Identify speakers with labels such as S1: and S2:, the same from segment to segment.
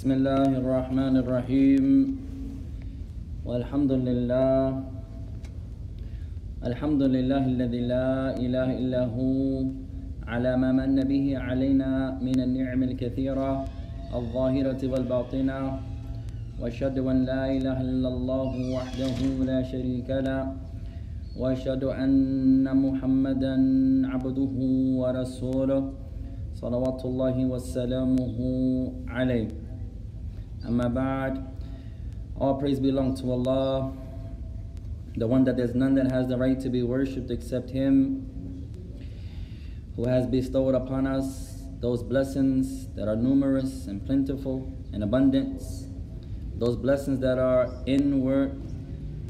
S1: بسم الله الرحمن الرحيم. والحمد لله. الحمد لله الذي لا إله إلا هو على ما من به علينا من النعم الكثيرة الظاهرة والباطنة. وأشهد أن لا إله إلا الله وحده لا شريك له. وأشهد أن محمدا عبده ورسوله صلوات الله وسلامه عليه. Amma ba'd. All praise belongs to Allah, the one that there's none that has the right to be worshipped except Him, who has bestowed upon us those blessings that are numerous and plentiful and abundance, those blessings that are inward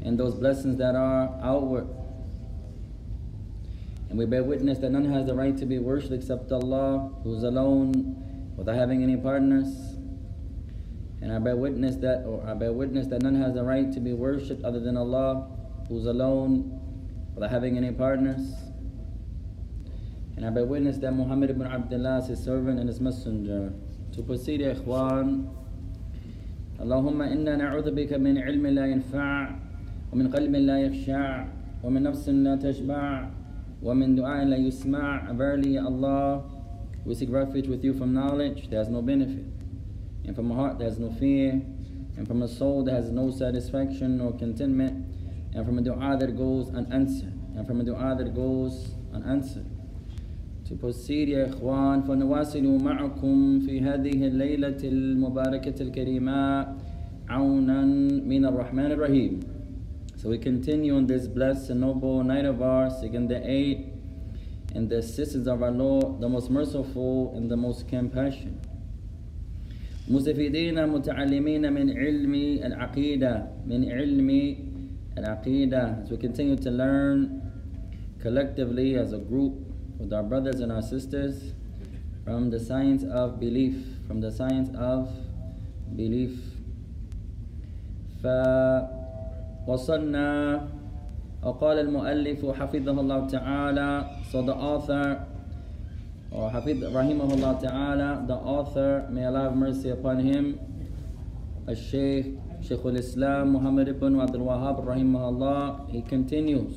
S1: and those blessings that are outward. And we bear witness that none has the right to be worshipped except Allah, who's alone, without having any partners And I bear witness that, or I bear witness that none has the right to be worshipped other than Allah, who is alone, without having any partners. And I bear witness that Muhammad ibn Abdullah is his servant and his messenger. To proceed, ikhwan, اللهم إنا نعوذ بك من علم لا ينفع ومن قلب لا يخشع ومن نفس لا تشبع وَمِن دُعَاءٍ لَا يُسْمَعْ Verily, Allah, we seek refuge with you from knowledge that has no benefit, and from a heart that has no fear, and from a soul that has no satisfaction nor contentment, and from a dua that goes unanswered, and from a dua that goes unanswered. To proceed, يا إخوان, فنواصل معكم في هذه الليلة المباركة الكريمة عونا من الرحمن الرحيم. So we continue on this blessed and noble night of ours, seeking the aid and the assistance of our Lord, the most merciful and the most compassionate. مستفيدين متعلمين من علم العقيدة من علم العقيدة as we continue to learn collectively as a group with our brothers and our sisters from the science of belief from the science of belief ف وصلنا وقال المؤلف حفظه الله تعالى so the author or حفظ رحمه الله تعالى the author may Allah have mercy upon him الشيخ شيخ الإسلام محمد بن عبد الوهاب رحمه الله he continues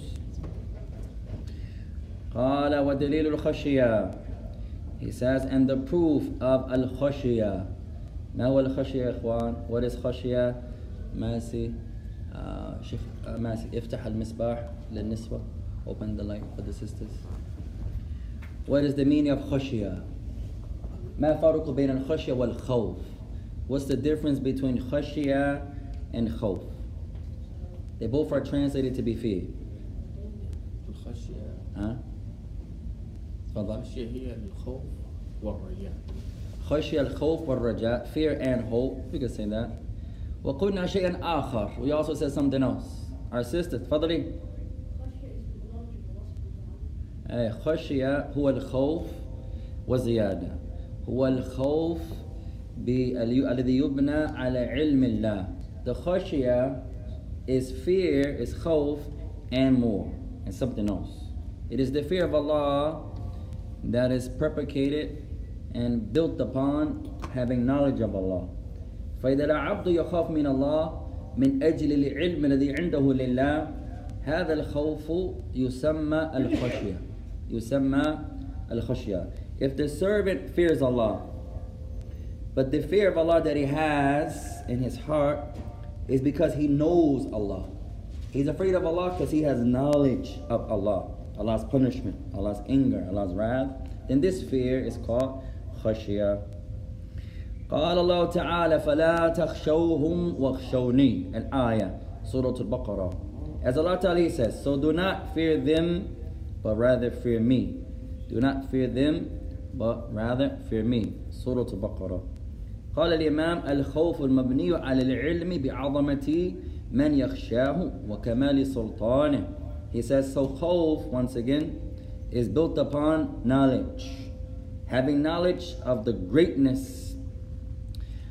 S1: قال ودليل الخشية he says and the proof of الخشية ما هو الخشية يا إخوان what is خشية ماسي آه شيخ آه ماسي افتح المصباح للنسوة open the light for the sisters what is the meaning of خشية ما الفرق بين الخشية والخوف what's the difference between خشية and خوف they both are translated to be fear
S2: الخشية
S1: ها تفضل
S2: الخشية هي الخوف والرجاء
S1: خشية الخوف والرجاء fear and hope we can say that وقلنا شيئا آخر we also said something else our sister تفضلي أي خشية هو الخوف وزيادة. هو الخوف الذي يبنى على علم الله. The خشية is fear is خوف and more and something else. It is the fear of Allah that is propagated and built upon having knowledge of Allah. فإذا العبد يخاف من الله من أجل العلم الذي عنده لله هذا الخوف يسمى الخشية. يسمى الخشية If the servant fears Allah but the fear of Allah that he has in his heart is because he knows Allah He's afraid of Allah because he has knowledge of Allah Allah's punishment, Allah's anger, Allah's wrath then this fear is called khashiyah قال الله تعالى فلا تخشوهم واخشوني الآية سورة البقرة As Allah Ta'ala says, so do not fear them, but rather fear me. Do not fear them, but rather fear me. سورة البقرة قال الإمام الخوف المبني على العلم بعظمة من يخشاه وكمال سلطانه He says, so khawf, once again, is built upon knowledge. Having knowledge of the greatness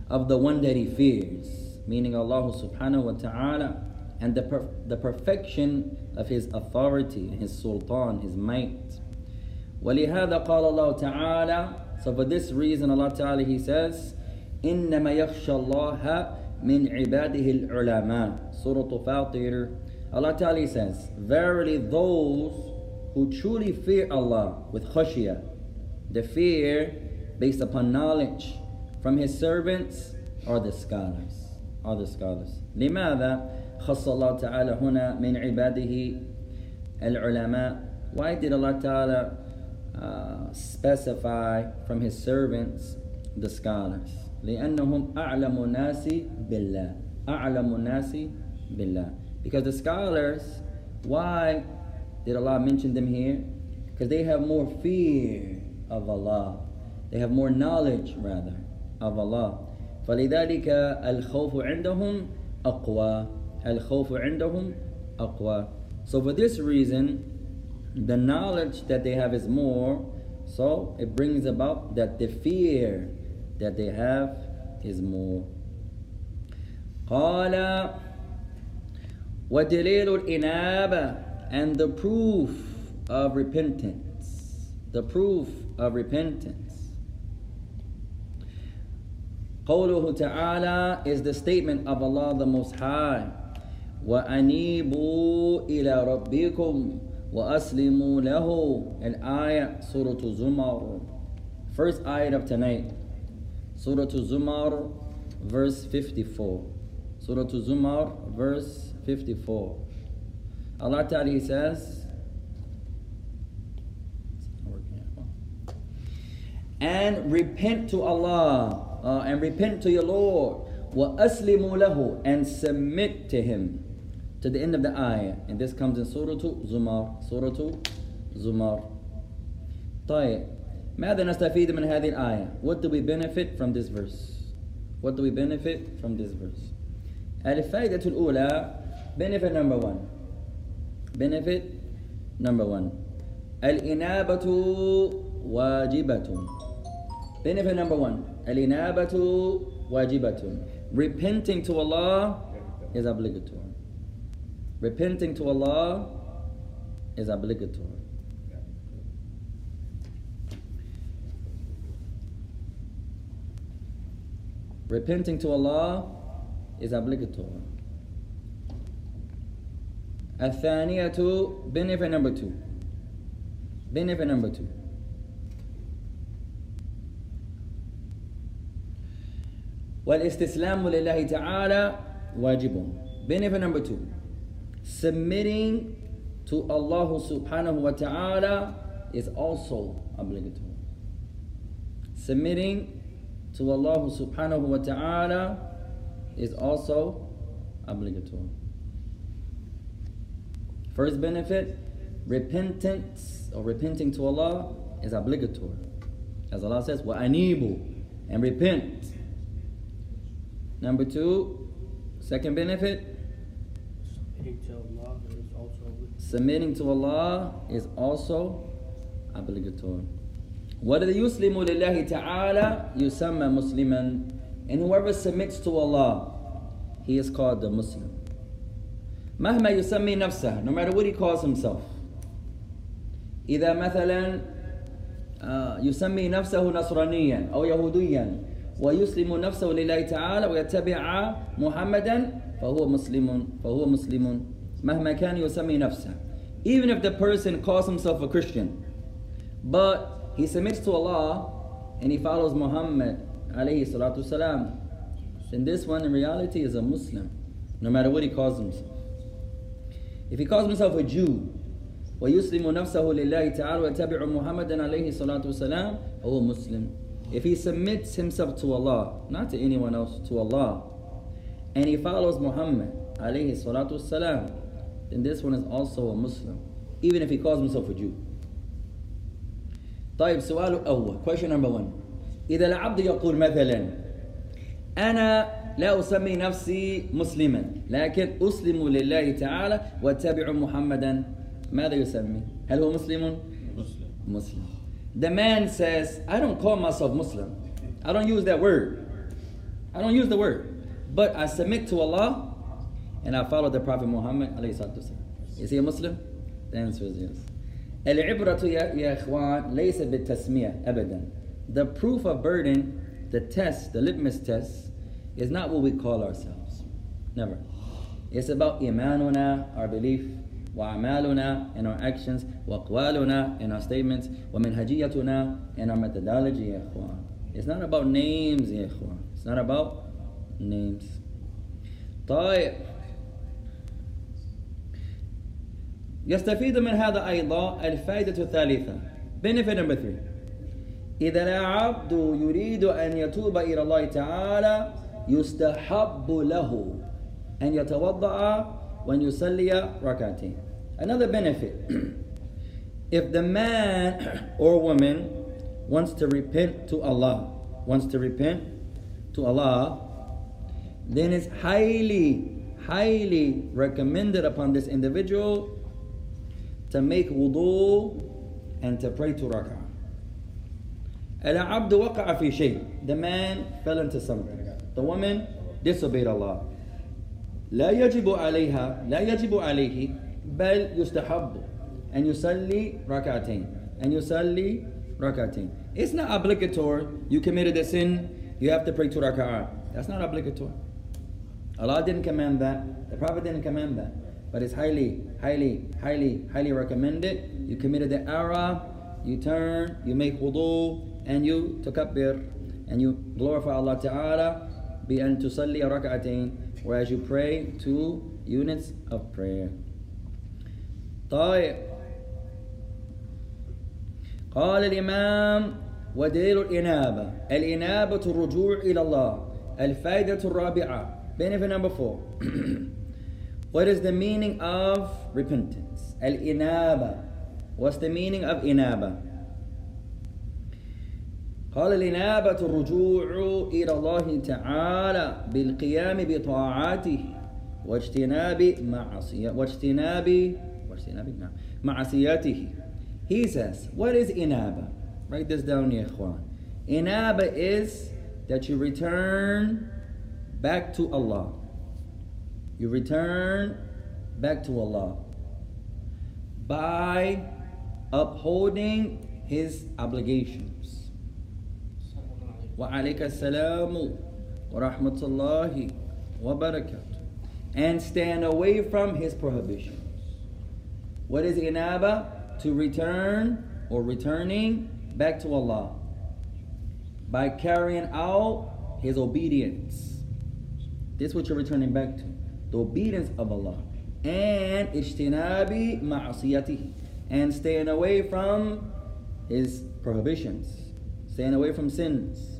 S1: of the one that he fears, meaning Allah subhanahu wa ta'ala, and the, per- the perfection of his authority, his sultan, his might. ولهذا قال الله تعالى So for this reason Allah Ta'ala He says إنما يخشى الله من عباده العلماء Surah Fatir Allah Ta'ala says Verily those who truly fear Allah with khashiyah the fear based upon knowledge from his servants are the scholars are the scholars لماذا خص الله تعالى هنا من عباده العلماء why did Allah Ta'ala uh, specify from his servants the scholars لأنهم أعلم الناس بالله أعلم الناس بالله because the scholars why did Allah mention them here because they have more fear of Allah they have more knowledge rather of Allah فلذلك الخوف عندهم أقوى الخوف عندهم أقوى so for this reason the knowledge that they have is more so it brings about that the fear that they have is more. قال ودليل الإنابة and the proof of repentance. The proof of repentance. قوله تعالى is the statement of Allah the Most High. وأنيبوا إلى ربكم وأسلموا له الآية سورة زمر First ayat of tonight. Surah Zumar, verse 54. Surah Zumar, verse 54. Allah Ta'ala says, and repent to Allah uh, and repent to your Lord وَأَسْلِمُوا لَهُ and submit to Him to the end of the ayah and this comes in Surah Zumar Surah Zumar طيب ماذا نستفيد من هذه الآية What do we benefit from this verse What do we benefit from this verse الفائدة الأولى benefit number one benefit number one الإنابة واجبة benefit number one الإنابة واجبة repenting to Allah is obligatory repenting to Allah is obligatory repenting to Allah is obligatory. الثانية benefit number two. Benefit number two. والاستسلام لله تعالى واجب. Benefit number two. Submitting to Allah subhanahu wa ta'ala is also obligatory. Submitting to Allah subhanahu wa ta'ala is also obligatory. First benefit, repentance or repenting to Allah is obligatory. As Allah says, وَأَنِيبُ and repent. Number two, second benefit,
S2: Submitting to Allah is also
S1: submitting to Allah is also obligatory. وَالَّذِي يُسْلِمُ لِلَّهِ تَعَالَى يُسَمَّى مُسْلِمًا And whoever submits to Allah, he is called the Muslim. مهما يسمي نفسه, no matter what he calls himself. إذا مثلا آه، يسمي نفسه نصرانيا أو يهوديا ويسلم نفسه لله تعالى ويتبع محمدا فهو مسلم فهو مسلم مهما كان يسمي نفسه even if the person calls himself a Christian but he submits to Allah and he follows Muhammad alayhi salatu salam then this one in reality is a Muslim no matter what he calls himself if he calls himself a Jew ويسلم نفسه لله تعالى ويتبع محمدا عليه الصلاة والسلام فهو Muslim if he submits himself to Allah not to anyone else to Allah and he follows Muhammad عليه الصلاة والسلام then this one is also a Muslim even if he calls himself a Jew طيب سؤال أول question number one إذا العبد يقول مثلا أنا لا أسمي نفسي مسلما لكن أسلم لله تعالى واتبع محمدا ماذا يسمي؟ هل هو مسلم؟
S2: Muslim.
S1: Muslim. The man says, I don't call myself Muslim. I don't use that word. I don't use the word. But I submit to Allah and I follow the Prophet Muhammad. alayhi salatu wasalam. Is he a Muslim? The answer is yes. العبرة يا يا إخوان ليس بالتسمية أبدا. The proof of burden the test, the litmus test, is not what we call ourselves. Never. It's about imanuna, our belief, وأعمالنا and our actions, وأقوالنا and our statements, ومنهجيتنا and our methodology, يا إخوان. It's not about names, يا إخوان. It's not about names. طيب يستفيد من هذا أيضا الفائدة الثالثة benefit number three إذا العبد يريد أن يتوب إلى الله تعالى يستحب له أن يتوضأ وأن يصلي ركعتين another benefit if the man or woman wants to repent to Allah wants to repent to Allah then it's highly highly recommended upon this individual to make wudu and to pray to rak'ah. العبد وقع في شيء. The man fell into something. The woman disobeyed Allah. لا يجب عليها لا يجب عليه بل يستحب أن يصلي ركعتين أن يصلي ركعتين. It's not obligatory. You committed a sin, you have to pray two rak'ah. That's not obligatory. Allah didn't command that. The Prophet didn't command that. But it's highly, highly, highly, highly recommended. You committed the error, you turn, you make wudu, and you takabbir, and you glorify Allah Ta'ala بأن تصلي ركعتين whereas you pray two units of prayer. طيب قال الإمام ودليل الإنابة الإنابة الرجوع إلى الله الفائدة الرابعة benefit number four What is the meaning of repentance? Al-inaba. What's the meaning of inaba? قال الإنابة الرجوع إلى الله تعالى بالقيام بطاعاته واجتناب معصية واجتناب واجتناب نعم معصيته. He says, what is inaba? Write this down, يا إخوان. Inaba is that you return back to Allah. You return back to Allah by upholding His obligations. Wa alayka salamu wa rahmatullahi wa barakatuh. And stand away from His prohibitions. What is inaba? To return or returning back to Allah by carrying out His obedience this what you're returning back to. The obedience of Allah. And ijtinabi ma'asiyatihi. And staying away from his prohibitions. Staying away from sins.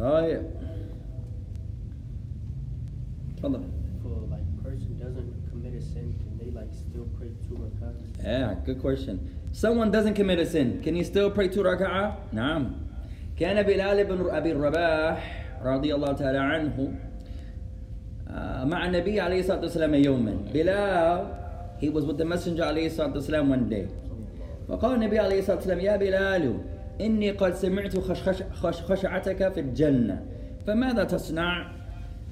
S1: طيب
S2: on. still pray two rakats?
S1: Yeah, good question. Someone doesn't commit a sin, can he still pray two raka'ah? نعم. كان بلال بن أبي الرباح رضي الله تعالى عنه آه، مع النبي عليه الصلاة والسلام يوما. Bilal, he was with the messenger عليه الصلاة والسلام one day. فقال النبي عليه الصلاة والسلام يا بلال إني قد سمعت خشخش خش خشعتك في الجنة فماذا تصنع؟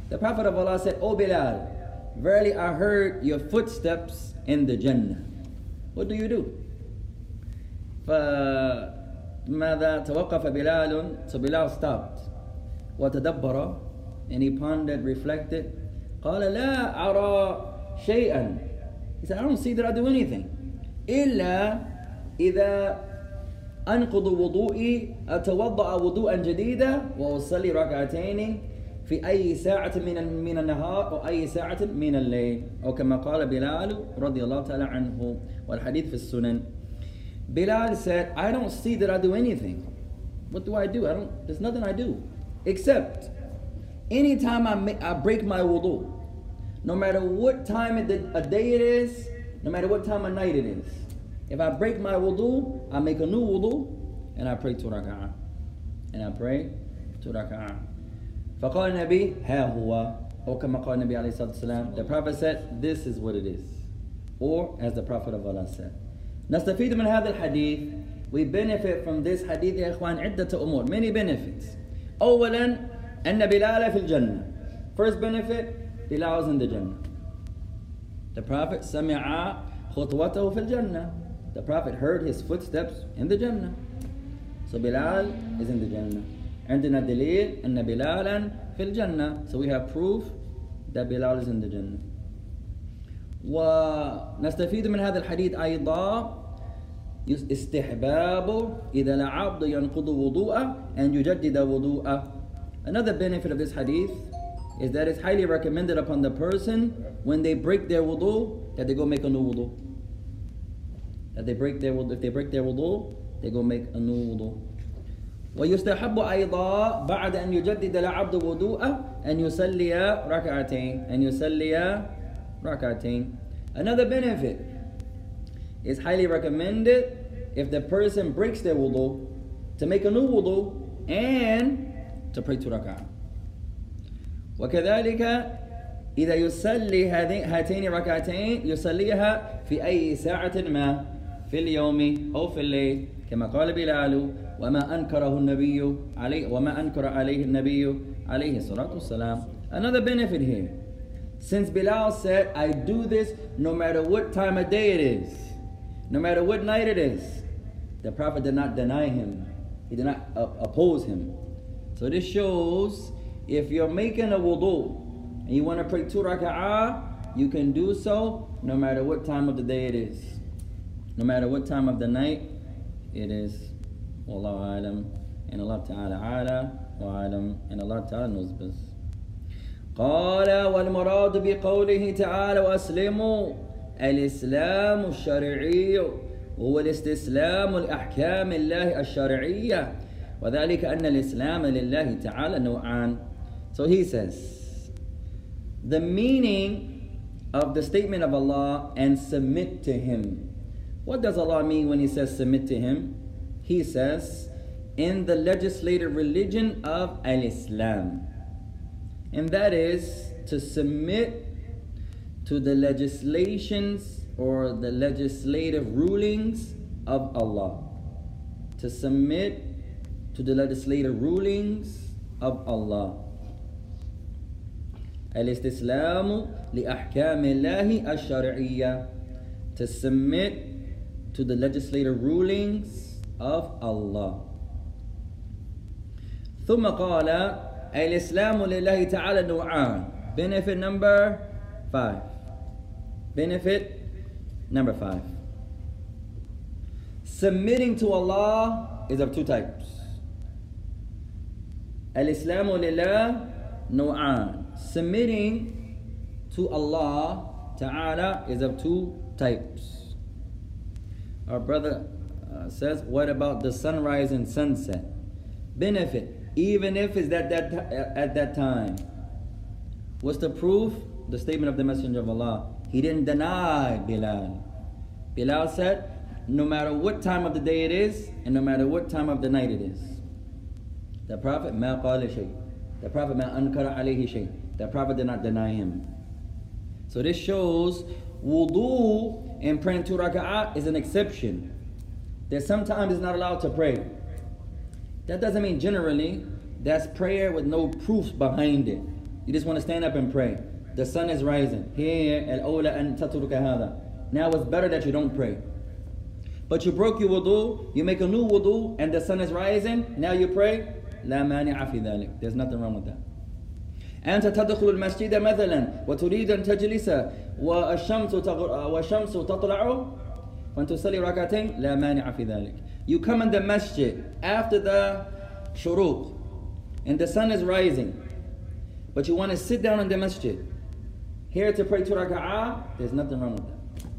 S1: The Prophet of Allah said, O Bilal, verily I heard your footsteps in the Jannah. What do you do? فماذا توقف بلال So Bilal stopped وتدبر and he pondered, reflected قال لا أرى شيئا He said, I don't see that I do anything إلا إذا أنقض وضوئي أتوضأ وضوءا جديدا وأصلي ركعتين في أي ساعة من من النهار أو أي ساعة من الليل أو كما قال بلال رضي الله تعالى عنه والحديث في السنن Bilal said, I don't see that I do anything. What do I do? I don't. There's nothing I do, except anytime I make, I break my wudu, no matter what time of the a day it is, no matter what time of night it is. If I break my wudu, I make a new wudu, and I pray two rak'ah, and I pray two rak'ah. فقال النبي ها هو or كما قال النبي عليه الصلاة والسلام the prophet said this is what it is or as the prophet of Allah said نستفيد من هذا الحديث we benefit from this hadith يا إخوان عدة أمور many benefits أولا أن بلال في الجنة first benefit Bilal is in the Jannah. The Prophet سمع خطوته في الجنة. The Prophet heard his footsteps in the Jannah. So Bilal is in the Jannah. عندنا دليل أن بلالا في الجنة. So we have proof that Bilal is in the Jannah. ونستفيد من هذا الحديث أيضا استحباب إذا العبد ينقض وضوءه أن يجدد وضوءه. Another benefit of this hadith is that it's highly recommended upon the person when they break their wudu that they go make a new wudu. That they break their wudu, if they break their wudu, they go make a new wudu. ويستحب أيضا بعد أن يجدد العبد وضوءه أن يصلي ركعتين أن يصلي ركعتين. Another benefit is highly recommended if the person breaks their wudu to make a new wudu and to pray two rak'ah. وكذلك إذا يصلي هاتين ركعتين يصليها في أي ساعة ما؟ في اليوم أو في الليل. كما قال بلال وما أنكره النبي عليه وما أنكر عليه النبي عليه الصلاة والسلام Another benefit here Since Bilal said, I do this no matter what time of day it is, no matter what night it is, the Prophet did not deny him. He did not uh, oppose him. So this shows if you're making a wudu and you want to pray two raka'ah, you can do so no matter what time of the day it is. No matter what time of the night it is. Wallahu alam. And Allah Ta'ala ala wa alam. And Allah Ta'ala knows best. قال والمراد بقوله تعالى وأسلموا الإسلام الشرعي هو الاستسلام لأحكام الله الشرعية وذلك أن الإسلام لله تعالى نوعان So he says the meaning of the statement of Allah and submit to Him. What does Allah mean when He says submit to Him? He says in the legislative religion of Al Islam and that is to submit to the legislations or the legislative rulings of Allah. To submit to the legislative rulings of Allah. الاستسلام لأحكام الله الشرعية to submit to the legislative rulings of Allah. ثم قال الإسلام لله تعالى نوعان benefit number five benefit number five submitting to Allah is of two types الإسلام لله نوعان submitting to Allah Ta'ala is of two types our brother uh, says what about the sunrise and sunset benefit even if it's at that, at that time. What's the proof? The statement of the Messenger of Allah. He didn't deny Bilal. Bilal said, no matter what time of the day it is, and no matter what time of the night it is. The Prophet, ma qala shay. The Prophet, ma ankara alayhi shay. The Prophet did not deny him. So this shows wudu and praying two raka'ah is an exception. That sometimes is not allowed to pray. That doesn't mean generally. That's prayer with no proof behind it. You just want to stand up and pray. The sun is rising. Here, al-awla Now it's better that you don't pray. But you broke your wudu, you make a new wudu, and the sun is rising, now you pray. There's nothing wrong with that. أنت تدخل المسجد مثلا وتريد أن تجلس والشمس والشمس تطلع فأنت تصلي ركعتين لا مانع في ذلك. You come in the masjid after the shuruq and the sun is rising, but you want to sit down in the masjid here to pray two raka'ah, there's nothing wrong with that.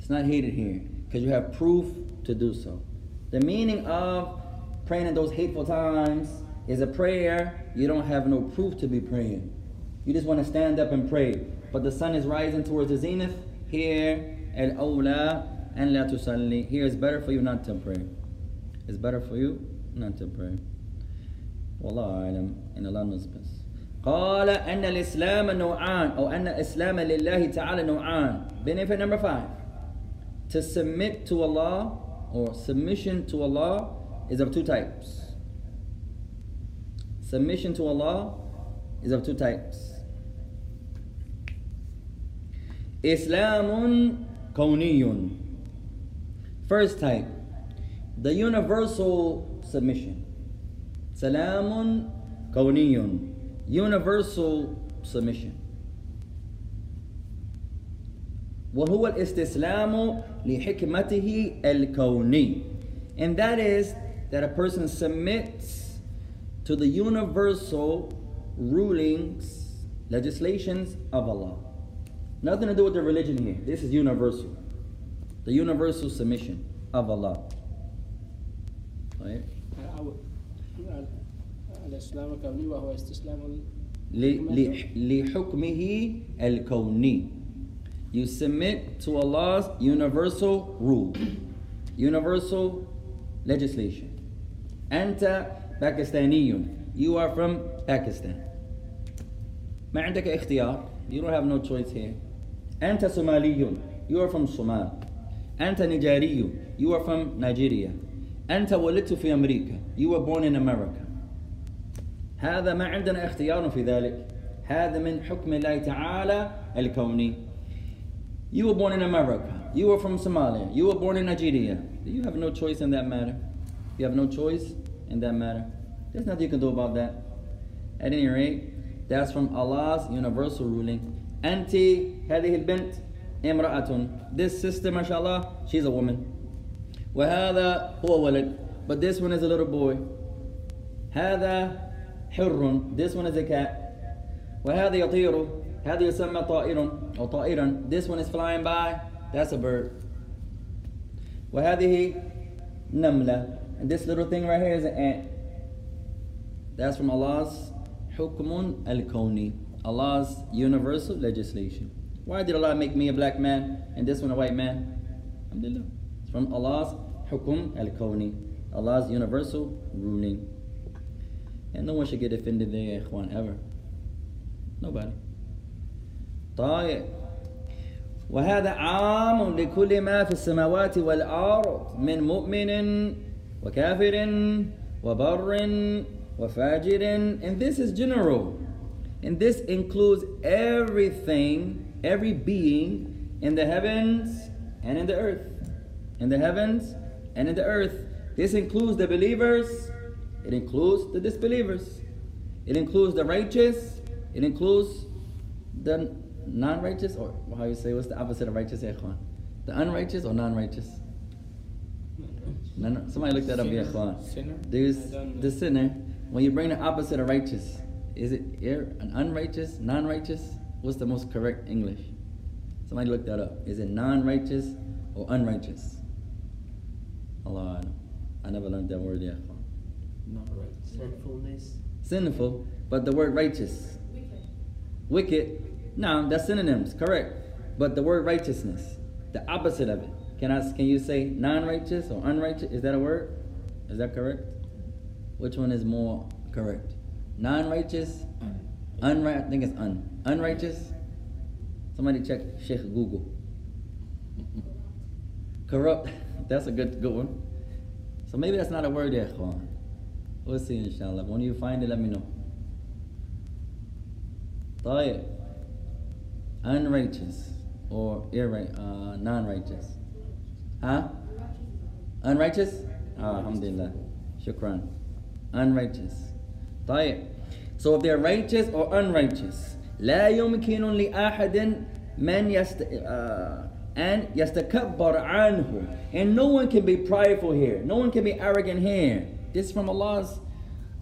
S1: It's not hated here because you have proof to do so. The meaning of praying in those hateful times is a prayer you don't have no proof to be praying. You just want to stand up and pray. But the sun is rising towards the zenith. Here, al-awla and la tusalli. Here it's better for you not to pray. It's better for you not to pray. والله أعلم إن الله knows best. قال أن الإسلام نوعان أو أن الإسلام لله تعالى نوعان. Benefit number five. To submit to Allah or submission to Allah is of two types. Submission to Allah is of two types. إسلام كوني First type, the universal submission. سلام كوني universal submission. وهو الاستسلام لحكمته الكوني. And that is that a person submits to the universal rulings, legislations of Allah. Nothing to do with the religion here. This is universal. The universal submission of Allah. طيب.
S3: أول الإسلام الكوني وهو استسلام
S1: ل- ل- لحكمه الكوني. You submit to Allah's universal rule, universal legislation. أنت باكستاني. You are from Pakistan. ما عندك اختيار. You don't have no choice here. أنت صومالي. You are from Somal. أنت نيجيري. You are from Nigeria. أنت ولدت في أمريكا. You were born in America. هذا ما عندنا اختيار في ذلك. هذا من حكم الله تعالى الكوني. You were born in America. You were from Somalia. You were born in Nigeria. You have no choice in that matter. You have no choice in that matter. There's nothing you can do about that. At any rate, that's from Allah's universal ruling. أنت هذه البنت امرأة. This sister, mashallah, she's a woman. وهذا هو ولد. But this one is a little boy. هذا حر. This one is a cat. وهذا يطير. هذا يسمى طائر أو طائرا. This one is flying by. That's a bird. وهذه نملة. And this little thing right here is an ant. That's from Allah's حكم الكوني. Allah's universal legislation. Why did Allah make me a black man and this one a white man? Alhamdulillah. It's from Allah's حكم الكوني. Allah's universal ruling. And no one should get offended there, ya ikhwan, ever. Nobody. طيب وهذا عام لكل ما في السماوات والأرض من مؤمن وكافر وبر وفاجر and this is general and this includes everything every being in the heavens and in the earth in the heavens and in the earth this includes the believers it includes the disbelievers it includes the righteous it includes the non-righteous or how you say what's the opposite of righteous ya ikhwan? the unrighteous or Non-righteous None, somebody look that up ya ikhwan.
S3: Sinner?
S1: there's
S3: I don't know.
S1: the sinner. When you bring the opposite of righteous is it an unrighteous non-righteous? What's the most correct english? Somebody look that up. Is it non-righteous or unrighteous? Allah Alam. I never learned that word yet.
S3: Not right.
S2: Sinfulness.
S1: sinful but the word righteous. Wicked? No that's synonyms correct. But the word righteousness the opposite of it can I? Can you say non-righteous or unrighteous? Is that a word? Is that correct? Which one is more correct? Non-righteous, un. unri- I think it's un. Unrighteous. Somebody check Sheikh Google. corrupt. That's a good good one. So maybe that's not a word yet, Juan. We'll see, inshallah. When you find it, let me know. Unrighteous or irri- uh, non righteous. huh unrighteous ah, alhamdulillah shukran unrighteous طيب so if they're righteous or unrighteous لا يمكن لأحد من يست uh, and يستكبر عنه and no one can be prideful here no one can be arrogant here this is from Allah's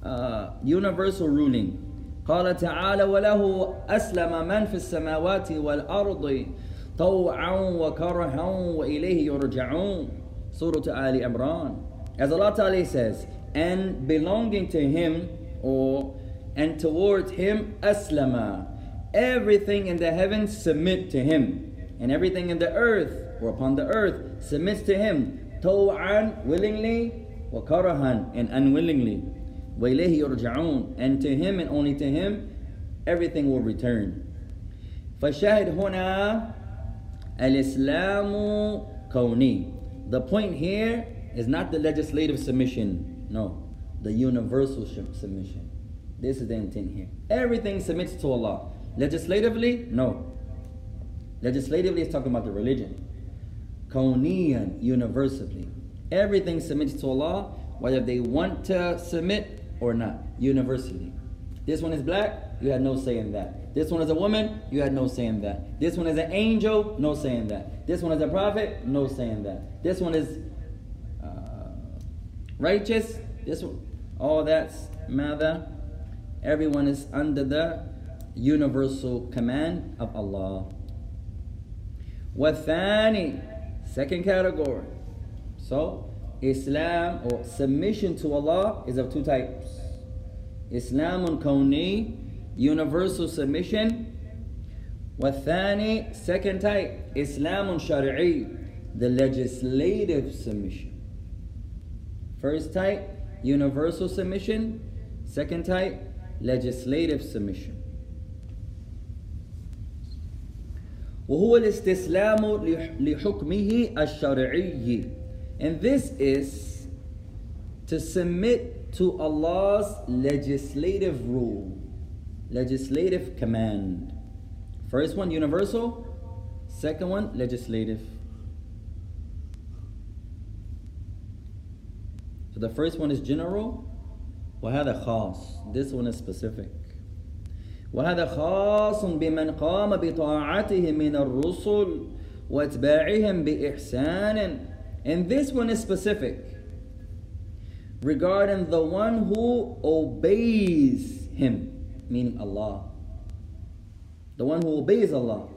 S1: uh, universal ruling قال تعالى وله أسلم من في السماوات والأرض طوعا وكرها وإليه يرجعون Surah Ali Imran as Allah Ta'ala says and belonging to him or and towards him aslama everything in the heavens submit to him and everything in the earth or upon the earth submits to him taw'an willingly wa karahan and unwillingly وإليه يرجعون and to him and only to him everything will return فالشاهد هنا Al-Islamu Kauni. The point here is not the legislative submission. No. The universal submission. This is the intent here. Everything submits to Allah. Legislatively, no. Legislatively, it's talking about the religion. Kauniyan, universally. Everything submits to Allah, whether they want to submit or not, universally. This one is black, you had no say in that. This one is a woman, you had no saying that. This one is an angel, no saying that. This one is a prophet, no saying that. This one is uh, righteous, this one, all that's mother. Everyone is under the universal command of Allah. Wathani, second category. So, Islam or submission to Allah is of two types. Islamun kawni universal submission. والثاني, second type, Islamun shari'i, the legislative submission. First type, universal submission. Second type, legislative submission. وهو الاستسلام لحكمه الشرعي and this is to submit to Allah's legislative rule legislative command first one universal second one legislative so the first one is general وهذا خاص this one is specific وهذا خاص بمن قام بطاعته من الرسل واتباعهم بإحسان and this one is specific regarding the one who obeys him meaning Allah the one who obeys Allah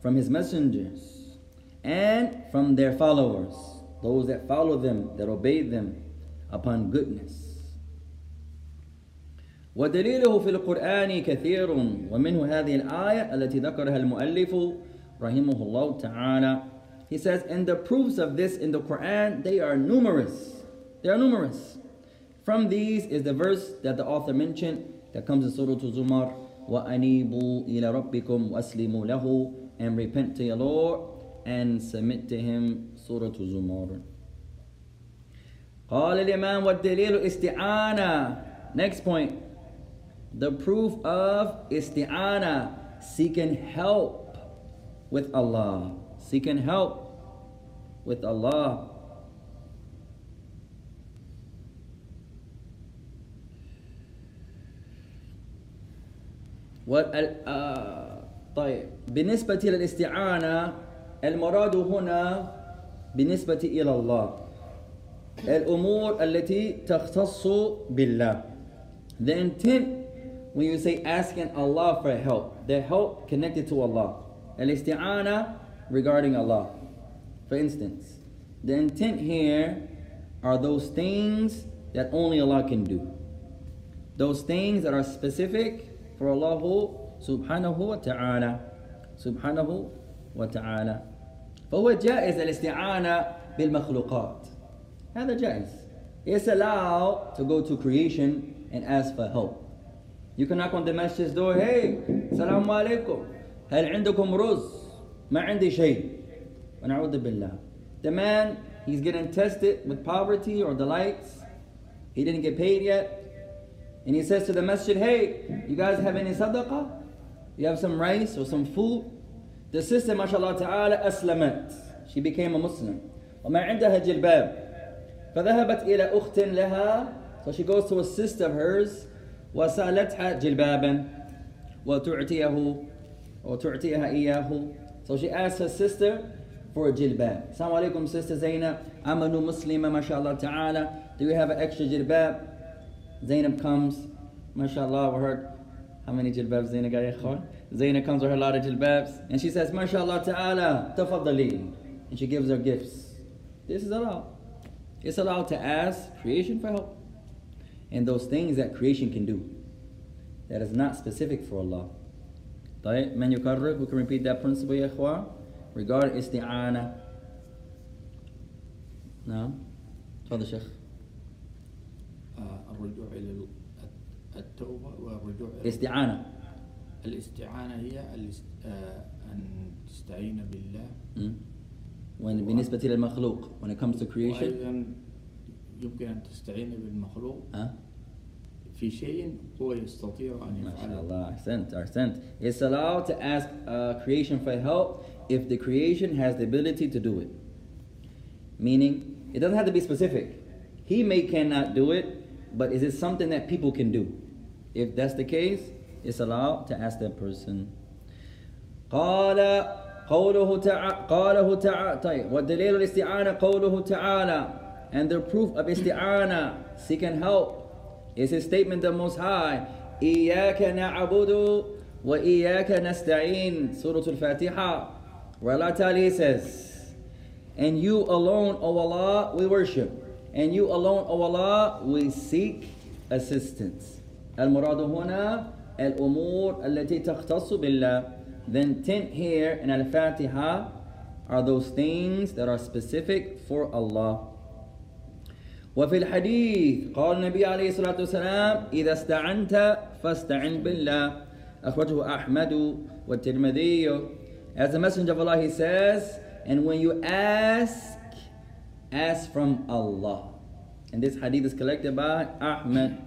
S1: from his messengers and from their followers those that follow them that obey them upon goodness ودليله في القرآن كثير ومنه هذه الآية التي ذكرها المؤلف رحمه الله تعالى He says, and the proofs of this in the Quran, they are numerous. They are numerous. From these is the verse that the author mentioned that comes in Surah Zumar, وَأَنِيبُوا إِلَى رَبِّكُمْ وَأَسْلِمُوا لَهُ And repent to your Lord and submit to Him. Surah Zumar. قال الإمام والدليل استعانة Next point. The proof of isti'ana, seeking help with Allah. Seeking help with Allah. طيب بالنسبة للاستعانة المراد هنا بالنسبة إلى الله الأمور التي تختص بالله The intent when you say asking Allah for help, the help connected to Allah. Al-isti'ana regarding Allah. For instance, the intent here are those things that only Allah can do. Those things that are specific for Allah subhanahu wa ta'ala. Subhanahu wa ta'ala. فهو جائز الاستعانة بالمخلوقات. هذا جائز. It's allowed to go to creation and ask for help. You can knock on the masjid's door, hey, salamu alaikum. هل عندكم رز؟ ما عندي شيء. ونعوذ بالله. The man, he's getting tested with poverty or the lights. He didn't get paid yet. And he says to the masjid, hey, you guys have any sadaqah? You have some rice or some food? The sister, mashallah ta'ala, أسلمت. She became a Muslim. وما عندها جلباب. فذهبت إلى أخت لها. So she goes to a sister of hers. وسألتها جلبابا وتعطيه وتعطيها إياه So she asked her sister for a jilbab. Assalamu alaikum, sister Zainab. I'm a new Muslimah, mashallah ta'ala. Do you have an extra jilbab? Zainab comes, mashallah, we heard how many jilbabs Zainab got. Zainab comes with her lot of jilbabs and she says, mashallah ta'ala, tafaddali. And she gives her gifts. This is allowed. It's allowed to ask creation for help. And those things that creation can do that is not specific for Allah. Man yukarrik, we can repeat that principle, yehuwa? Regard is Regard isti'ana. No? Father
S3: Sheikh. الرجوع إلى ال- التوبة والرجوع إلى
S1: استعانة
S3: الاستعانة هي الاست- آه، أن تستعين بالله.
S1: when بالنسبة للمخلوق when it comes to creation.
S3: وأيضا يمكن أن تستعين بالمخلوق.
S1: ها؟
S3: في شيء هو يستطيع أن
S1: ما شاء
S3: يفعله.
S1: الله أحسنت أحسنت. It's allowed to ask uh, creation for help if the creation has the ability to do it. Meaning it doesn't have to be specific. He may cannot do it but is it something that people can do if that's the case it's allowed to ask that person قال قوله تعالى قاله تعالى طيب والدليل الاستعانة قوله تعالى and the proof of isti'ana seeking help is his statement the most high إياك نعبد وإياك نستعين Surah Al-Fatiha where Allah Ta'ala says and you alone O Allah we worship and you alone O Allah we seek assistance المراد هنا الأمور التي تختص بالله the intent here in Al-Fatiha are those things that are specific for Allah وفي الحديث قال النبي عليه الصلاة والسلام إذا استعنت فاستعن بالله أخرجه أحمد والترمذي As the Messenger of Allah he says and when you ask ask from Allah and this hadith is collected by Ahmad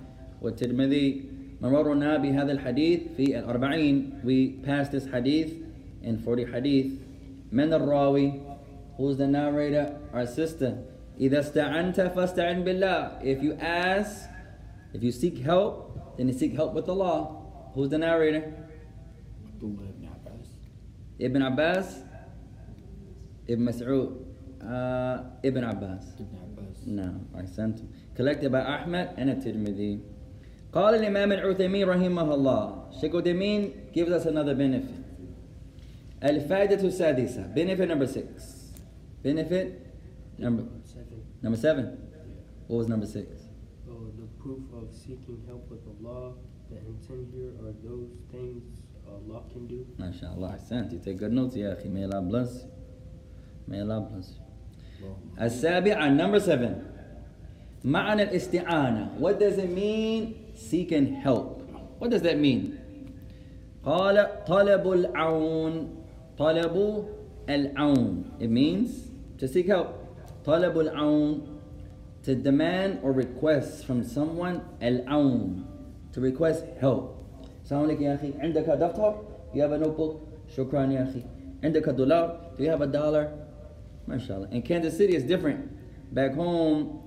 S1: والترمذي مررنا بهذا الحديث في الأربعين we passed this hadith in 40 hadith من الراوي who's the narrator our sister إذا استعنت فاستعن بالله if you ask if you seek help then you seek help with Allah who's the narrator
S3: عبد الله بن عباس
S1: Ibn Abbas Ibn Mas'ud uh, Ibn Abbas
S3: ابن عباس
S1: No, أحسنت collected by Ahmad and at-Tirmidhi قال الإمام العثيمين رحمه الله Sheikh Uthaymeen gives us another benefit الفائدة السادسة benefit number six benefit number
S2: Seven.
S1: number seven what was number six
S2: Oh, the proof of seeking help with Allah. The intent here are those things Allah can do.
S1: MashaAllah أحسنت you take good notes يا أخي may Allah bless you may Allah bless you
S3: اللهم
S1: السابعة number seven معنى الاستعانة what does it mean seeking help what does that mean قال طلب العون طلب العون it means to seek help طلب العون to demand or request from someone العون to request help السلام عليكم يا أخي عندك دفتر you have a notebook شكرا يا أخي عندك دولار do you have a dollar Mashallah. In Kansas City, it's different. Back home,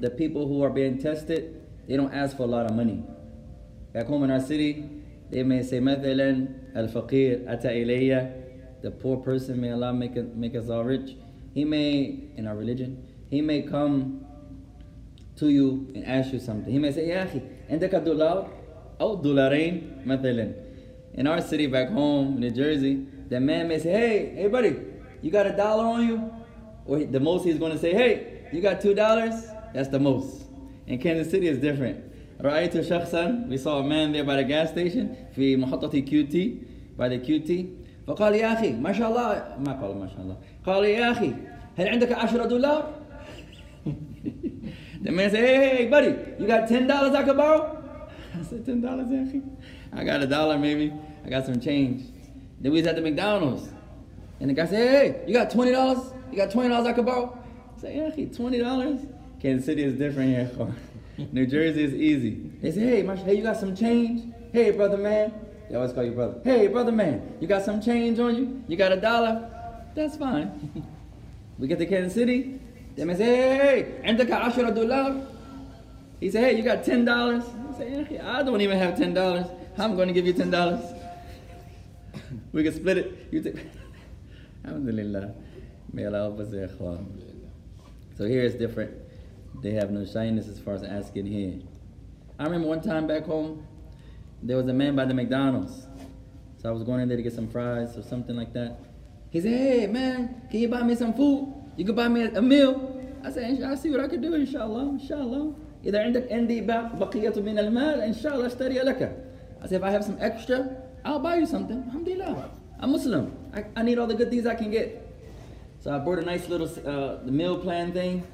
S1: the people who are being tested, they don't ask for a lot of money. Back home in our city, they may say, Mathalan, al faqir ata the poor person, may Allah make, make us all rich. He may, in our religion, he may come to you and ask you something. He may say, Ya akhi, indaka dular, aw dularain, mathalan. In our city back home, New Jersey, the man may say, hey, hey buddy, you got a dollar on you? Or he- the most he's going to say, hey, you got two dollars? That's the most. In Kansas City, it's different. رأيت شخصا, we saw a man there by the gas station, في محطة QT, by the QT. فقال يا أخي ما شاء الله ما قال ما شاء الله قال يا أخي هل عندك عشرة دولار؟ the man said, hey, hey, buddy, you got ten dollars I could borrow? I said, ten dollars, Akhi? I got a dollar maybe. I got some change. Then we was at the McDonald's. And the guy said, hey, you got $20? You got $20 I could borrow? I said, yeah, $20? Kansas City is different here. New Jersey is easy. They say, hey, my, hey, you got some change? Hey, brother man. They always call you brother. Hey, brother man, you got some change on you? You got a dollar? That's fine. we get to Kansas City. They may say, hey, hey, dollar. He said, hey, you got $10? I say, "Okay, I don't even have $10. I'm going to give you $10? we can split it. You take... Alhamdulillah. May Allah help us, ya ikhwan. So here it's different. They have no shyness as far as asking here. I remember one time back home, there was a man by the McDonald's. So I was going in there to get some fries or something like that. He said, hey man, can you buy me some food? You can buy me a, a meal. I said, "Insha- I'll see what I can do, inshallah, inshallah. إذا عندك عندي بق- بقية من المال إن شاء الله اشتري لك. I said, if I have some extra, I'll buy you something. Alhamdulillah. I'm Muslim. I, I need all the good things I can get. So I bought a nice little uh, the meal plan thing,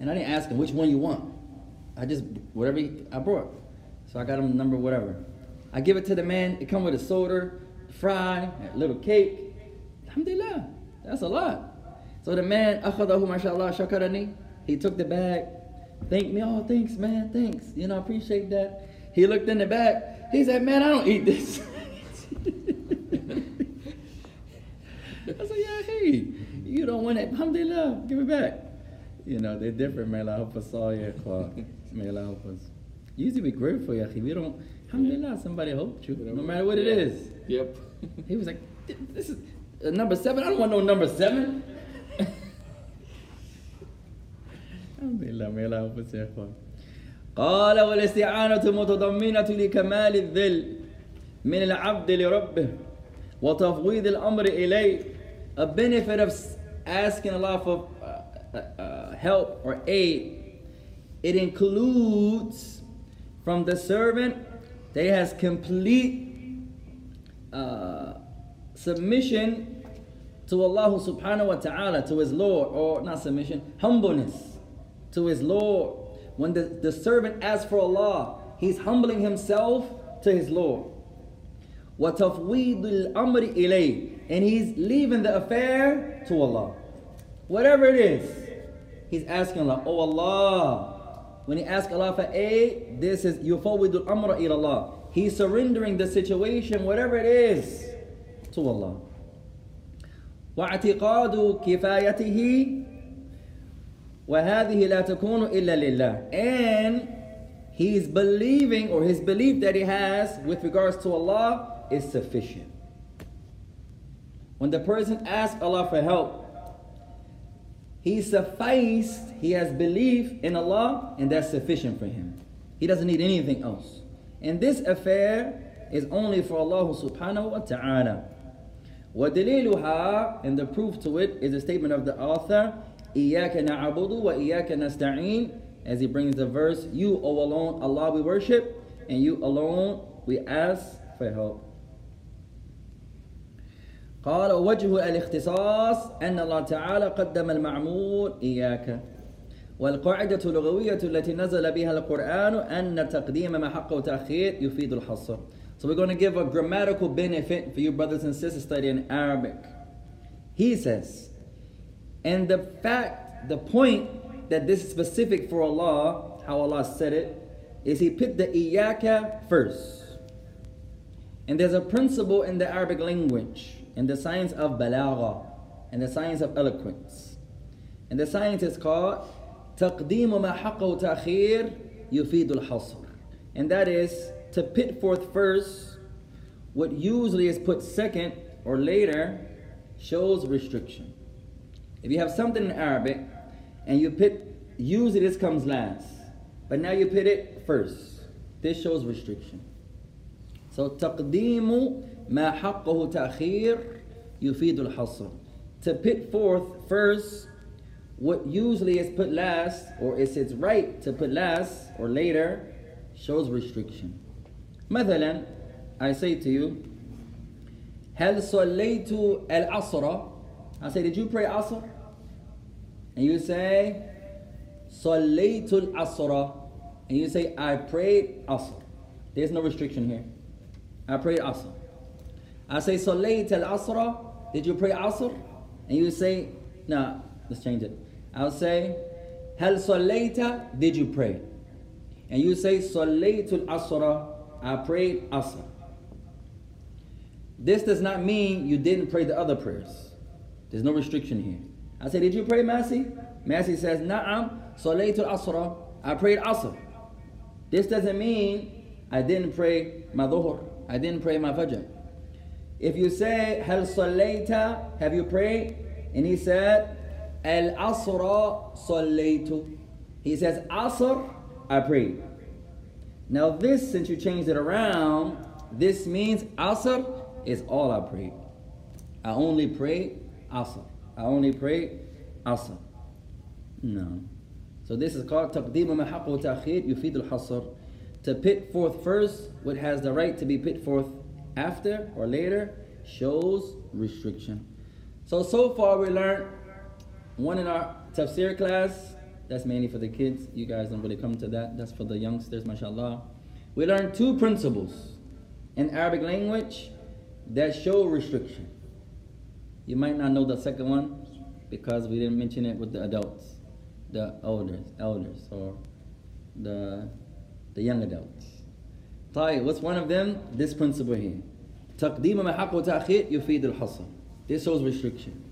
S1: and I didn't ask him which one you want. I just whatever he, I brought. So I got him number whatever. I give it to the man. It come with a soda, fry, a little cake. Alhamdulillah, that's a lot. So the man, akhadahu mashallah shakarani. He took the bag. Thank me. Oh, thanks, man. Thanks. You know, I appreciate that. He looked in the bag. He said, man, I don't eat this. said, yeah, hey, you don't want it. Alhamdulillah, give it back. You know, they're different, may Allah help us all, yeah, Clark. May Allah help us. You used to be grateful, yeah. We don't, alhamdulillah, somebody helped you, no matter what it
S3: Yeah.
S1: is.
S3: Yep.
S1: He was like, this is uh, number seven. I don't want no number seven. الحمد لله ما يلا بس يا اخوان قال والاستعانة متضمنة لكمال الذل من العبد لربه وتفويض الأمر إليه a benefit of s- asking Allah for uh, uh, uh, help or aid it includes from the servant that he has complete uh, submission to Allah subhanahu wa ta'ala, to his Lord, or not submission, humbleness to his Lord. When the, the servant asks for Allah, he's humbling himself to his Lord. وَتَفْوِيضُ الْأَمْرِ إِلَيْهِ And he's leaving the affair to Allah. Whatever it is, he's asking Allah, Oh Allah. When he asks Allah for aid, this is يُفَوِّضُ الْأَمْرَ إِلَى Allah. He's surrendering the situation, whatever it is, to Allah. واعتقاد كفايته وهذه لا تكون إلا لله and he's believing or his belief that he has with regards to Allah is sufficient when the person asks Allah for help he sufficed he has belief in Allah and that's sufficient for him he doesn't need anything else and this affair is only for Allah subhanahu wa ta'ala ودليلها and the proof to it is a statement of the author إياك نعبد وإياك نستعين as he brings the verse you O alone Allah we worship and you alone we ask for help قال وجه الاختصاص أن الله تعالى قدم المعمول إياك والقاعدة اللغوية التي نزل بها القرآن أن تقديم ما حقه تأخير يفيد الحصر So we're going to give a grammatical benefit for you brothers and sisters studying Arabic. He says, and the fact, the point that this is specific for Allah, how Allah said it, is He put the iyaka first. And there's a principle in the Arabic language, in the science of balagha, and the science of eloquence. And the science is called تقديم ما حقه تأخير يفيد الحصر. And that is to put forth first what usually is put second or later shows restriction. If you have something in Arabic and you put usually this comes last, but now you put it first. This shows restriction. So تقديم ما حقه تأخير يفيد الحصر. To put forth first what usually is put last, or is it's right to put last or later, shows restriction. مثلا, I say to you, هل صليت العصر? I say, did you pray Asr? And you say, صليت العصر. And you say, I prayed Asr. There's no restriction here. I prayed Asr. I say Salayt al Asra. Did you pray Asr? And you say, no, let's change it. I'll say, Hal Salayta, did you pray? And you say, Salaytul Asra, I prayed Asr. This does not mean you didn't pray the other prayers. There's no restriction here. I say, did you pray Massey? Massey says, Na'am, Salaytul Asra, I prayed Asr. This doesn't mean I didn't pray my Dhuhr, I didn't pray my Fajr. If you say, هل صليت? Have you prayed? And he said, العصر صليت. He says, Asr, I prayed. Now this, since you changed it around, this means Asr is all I prayed. I only prayed Asr. I only prayed Asr. No. So this is called تقديم ما حقه تأخير يفيد الحصر. To put forth first what has the right to be put forth after or later shows restriction. So, so far we learned one in our tafsir class. That's mainly for the kids. You guys don't really come to that. That's for the youngsters, mashallah. We learned two principles in Arabic language that show restriction. You might not know the second one because we didn't mention it with the adults, the elders, elders, or the the young adults. Tai, what's one of them? This principle here. تقديم ما حق وتأخير يفيد الحصر. This shows restriction.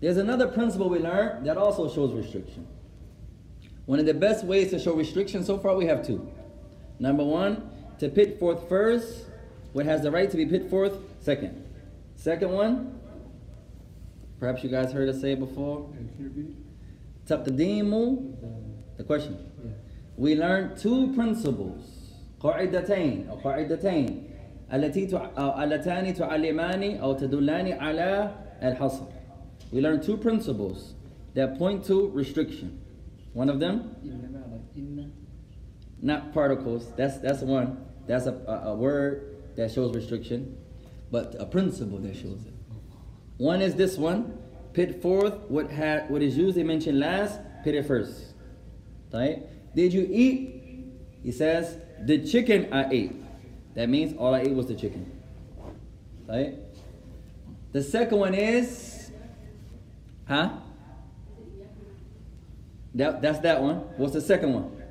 S1: There's another principle we learned that also shows restriction. One of the best ways to show restriction so far we have two. Number one, to put forth first what has the right to be put forth second. Second one, perhaps you guys heard us say it before. تقديم the question. We learned two principles قاعدتين أو قاعدتين التي تع... أو اللتان تعلمان أو تدلان على الحصر. We learned two principles that point to restriction. One of them,
S3: إنما like إن
S1: not particles. That's that's one. That's a, a, a word that shows restriction, but a principle that shows it. One is this one. Put forth what had what is usually mentioned last. Put it first. Right? Did you eat? He says the chicken I ate. That means all I ate was the chicken. Right? The second one is, huh? That, that's that one. What's the second one?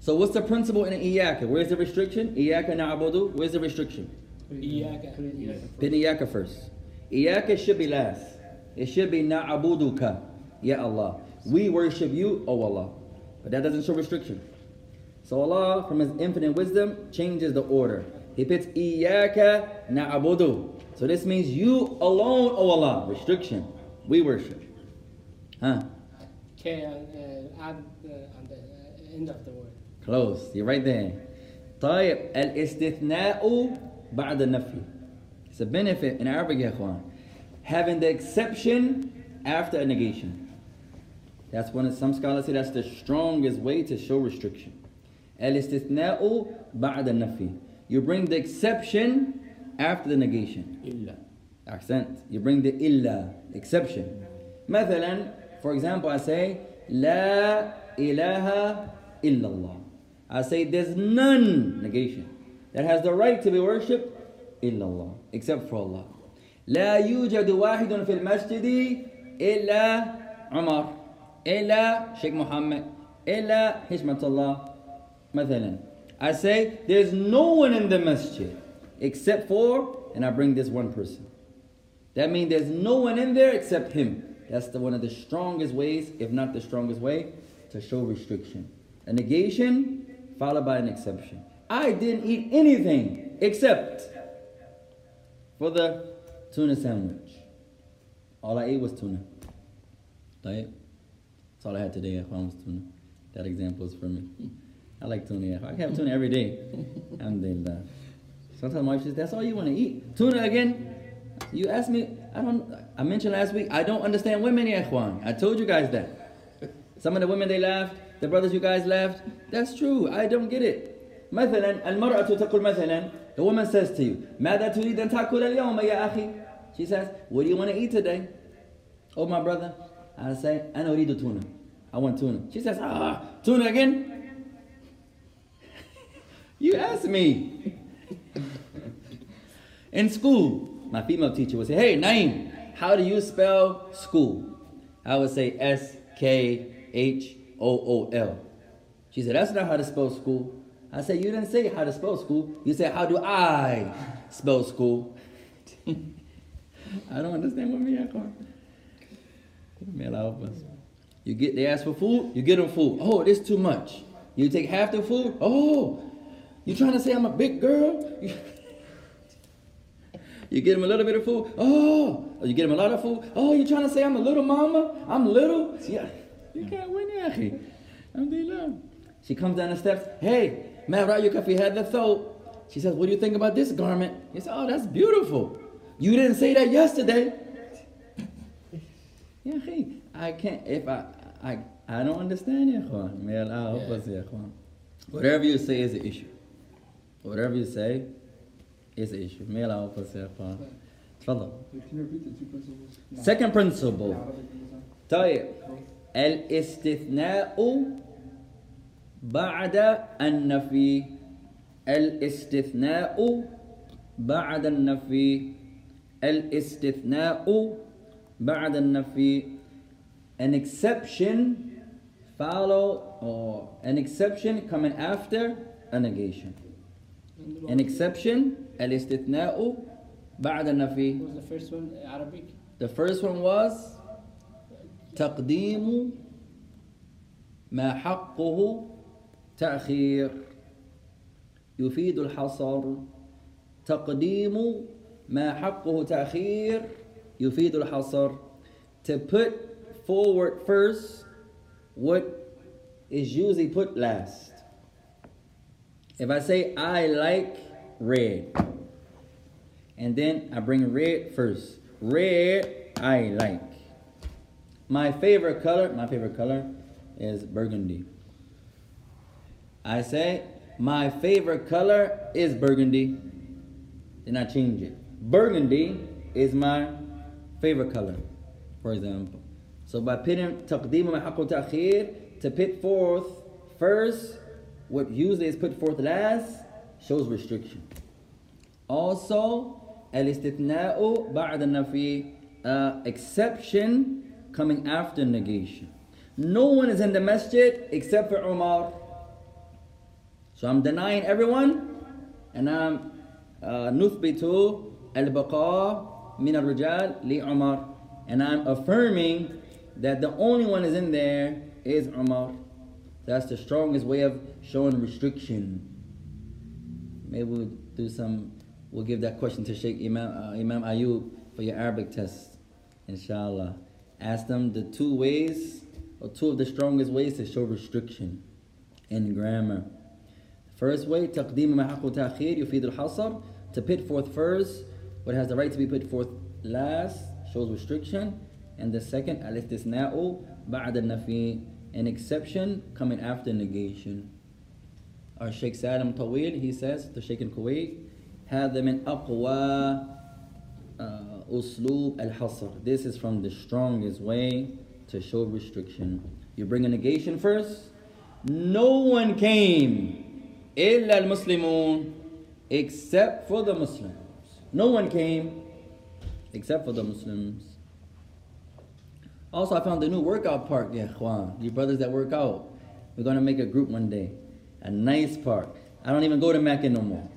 S1: So what's the principle in the iyaka? Where's the restriction? Iyaka na'abudu. Where's the restriction?
S2: Iyaka.
S1: Put iyaka first. Iyaka should be last. It should be na'abuduka. Ya Allah. We worship you, O oh Allah. But that doesn't show restriction. So Allah, from His infinite wisdom, changes the order. He puts iyaka na'budu. So this means you alone, O Allah. Restriction. We worship. Huh?
S4: K uh, uh, add uh, on the uh, end of the word.
S1: Close. You're right there. طيب الاستثناء بعد النفي. It's a benefit in Arabic يا اخوان. Having the exception after a negation. That's one of some scholars say that's the strongest way to show restriction. الاستثناء بعد النفي. You bring the exception after the negation.
S3: إلا
S1: Accent. You bring the illa, exception. مثلا, for example, I say, لا إله إلا الله. I say there's none, negation, that has the right to be worshipped إلا الله, except for Allah. لا يوجد واحد في المسجد إلا عمر إلا شيخ محمد إلا حشمة الله مثلا I say there's no one in the masjid except for and I bring this one person that means there's no one in there except him. That's the one of the strongest ways, if not the strongest way, to show restriction. A negation followed by an exception. I didn't eat anything except for the tuna sandwich. All I ate was tuna. Right? That's all I had today. I found was tuna. That example is for me. I like tuna. I have tuna every day. Alhamdulillah. Sometimes my wife says, "That's all you want to eat? Tuna again?" You asked me. I don't. I mentioned last week. I don't understand women, ya ikhwan. I told you guys that. Some of the women they laughed. The brothers you guys laughed. That's true. I don't get it. مثلا المرأة تقول مثلا the woman says to you ماذا تريد أن تأكل اليوم يا أخي She says what do you want to eat today Oh my brother I say أنا أريد tuna I want tuna She says ah tuna again you asked me in school, my female teacher would say, Hey, Naeem, how do you spell school? I would say S K H O O L. She said, That's not how to spell school. I said, You didn't say how to spell school. You said, How do I spell school? I don't understand what me I call. You get they ask for food, you get them food. Oh, this too much. You take half the food. Oh, you trying to say I'm a big girl? You get him a little bit of food. Oh, you get him a lot of food. Oh, you trying to say I'm a little mama? I'm little? Yeah. You can't win, akhi. Alhamdulillah. She comes down the steps. Hey, ma ra'yuka fi hadha thawb? She says, what do you think about this garment? He said, oh, that's beautiful. You didn't say that yesterday. Yeah, akhi. I can't, if I, I, I don't understand, ya. May Allah help us, ya. Whatever you say is an issue Whatever you say is an issue. May Allah help us, ya ikhwan. تفضل.
S3: Can you repeat the two principles?
S1: Second principle.
S3: Arabic and
S1: طيب الاستثناء بعد النفي الاستثناء بعد النفي الاستثناء بعد النفي an exception followed or an exception coming after a negation. An exception الاستثناء بعد النفي.
S4: Was the first one? Arabic.
S1: The first one was تقديم ما حقه تأخير يفيد الحصر تقديم ما حقه تأخير يفيد الحصر to put forward first what is usually put last if I say I like red and then I bring red first red I like my favorite color my favorite color is burgundy I say my favorite color is burgundy. Then I change it. Burgundy is my favorite color, for example. So by putting تقديم ما حقه تأخير to put forth first what usually is put forth last shows restriction. Also, al-istithna'u ba'da nafi, uh, exception coming after negation. No one is in the masjid except for Umar. So I'm denying everyone and I'm uh, nuthbitu al-baqa min al-rijal li Umar. And I'm affirming that the only one is in there is Umar. That's the strongest way of showing restriction. Maybe we'll do some. We'll give that question to Sheikh Imam uh, Imam Ayub for your Arabic test, inshallah. Ask them the two ways, or two of the strongest ways to show restriction in grammar. First way, تقديم ما حقه تأخير يفيد الحصر. To put forth first what has the right to be put forth last shows restriction. And the second, الاستثناء بعد النفي. An exception coming after negation. Our Sheikh Salim Tawil, he says, the Sheikh in Kuwait, هذا من أقوى uh, أسلوب الحصر. This is from the strongest way to show restriction. You bring a negation first. No one came إلا المسلمون except for the Muslims. No one came except for the Muslims. Also, I found a new workout park, yeah, Juan. You brothers that work out, we're gonna make a group one day. A nice park. I don't even go to Macken no more.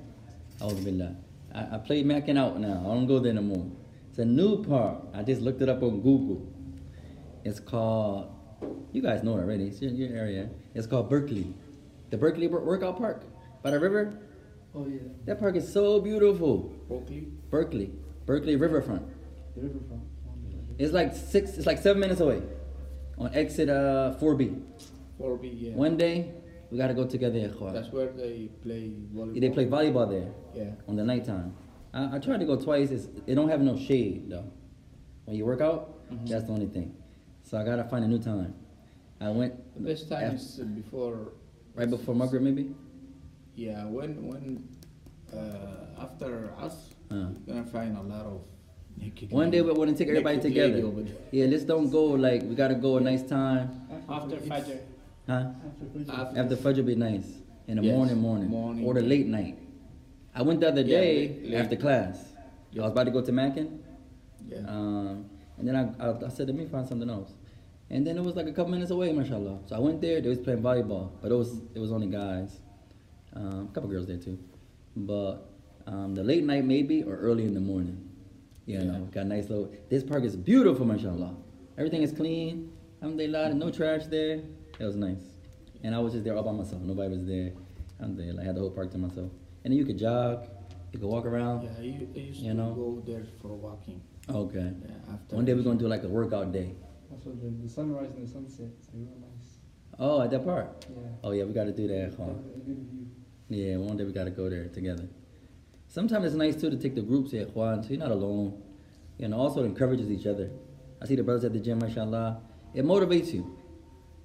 S1: I, I play Macken out now. I don't go there no more. It's a new park. I just looked it up on Google. It's called, you guys know it already. It's in your area. It's called Berkeley. The Berkeley Workout Park by the river.
S3: Oh yeah,
S1: That park is so beautiful.
S2: Berkeley.
S1: Berkeley, Berkeley Riverfront.
S3: the riverfront.
S1: It's like six. It's like seven minutes away, on exit uh 4B.
S5: Or be yeah.
S1: One day we gotta go together.
S5: That's where they play volleyball.
S1: They play volleyball there
S5: Yeah.
S1: on the nighttime. I, I tried to go twice. It's, it don't have no shade though. When you work out,
S5: Mhm.
S1: that's the only thing. So I gotta find a new time. I went
S5: The best time
S1: af-
S5: is before.
S1: right before Maghrib maybe.
S5: Yeah, when when uh, after us,
S1: Uh.
S5: you're gonna find a lot of. Naked
S1: One day we
S5: lady-
S1: want to take everybody together. Yeah, let's don't go like we gotta go a nice time.
S4: After
S5: It's-
S4: Fajr.
S1: Huh?
S3: After Fajr.
S5: After-
S1: After Fajr be nice. In the
S5: Yes,
S1: morning, morning,
S5: morning.
S1: or the late night. I went the other
S5: Yeah,
S1: day
S5: late- late.
S1: after class. I was about to go to Macken,
S5: Yeah.
S1: um, and then I, I, I said, let me find something else. And then it was like a couple minutes away, mashallah. So I went there. They was playing volleyball, but it was it was only guys. Um, a couple girls there too, but um, the late night maybe or early in the morning. You
S5: Yeah.
S1: know, got a nice little. This park is beautiful, mashallah. Everything is clean. Alhamdulillah, no trash there. It was nice. And I was just there all by myself. Nobody was there. Alhamdulillah, I had the whole park to myself. And then you could jog, you could walk around.
S5: Yeah, I, u- I used
S1: You
S5: to
S1: know?
S5: go there for walking.
S1: Okay.
S5: Yeah, after.
S1: One day we're gonna do like a workout day.
S3: Also the, the sunrise and the sunset. It's nice.
S1: Oh, at that park.
S3: Yeah.
S1: Oh yeah, we gotta do that. Huh?
S3: a good view.
S1: Yeah, one day we gotta go there together. Sometimes it's nice too to take the groups here, Juan, so you're not alone. You know, also it encourages each other. I see the brothers at the gym, mashallah. It motivates you.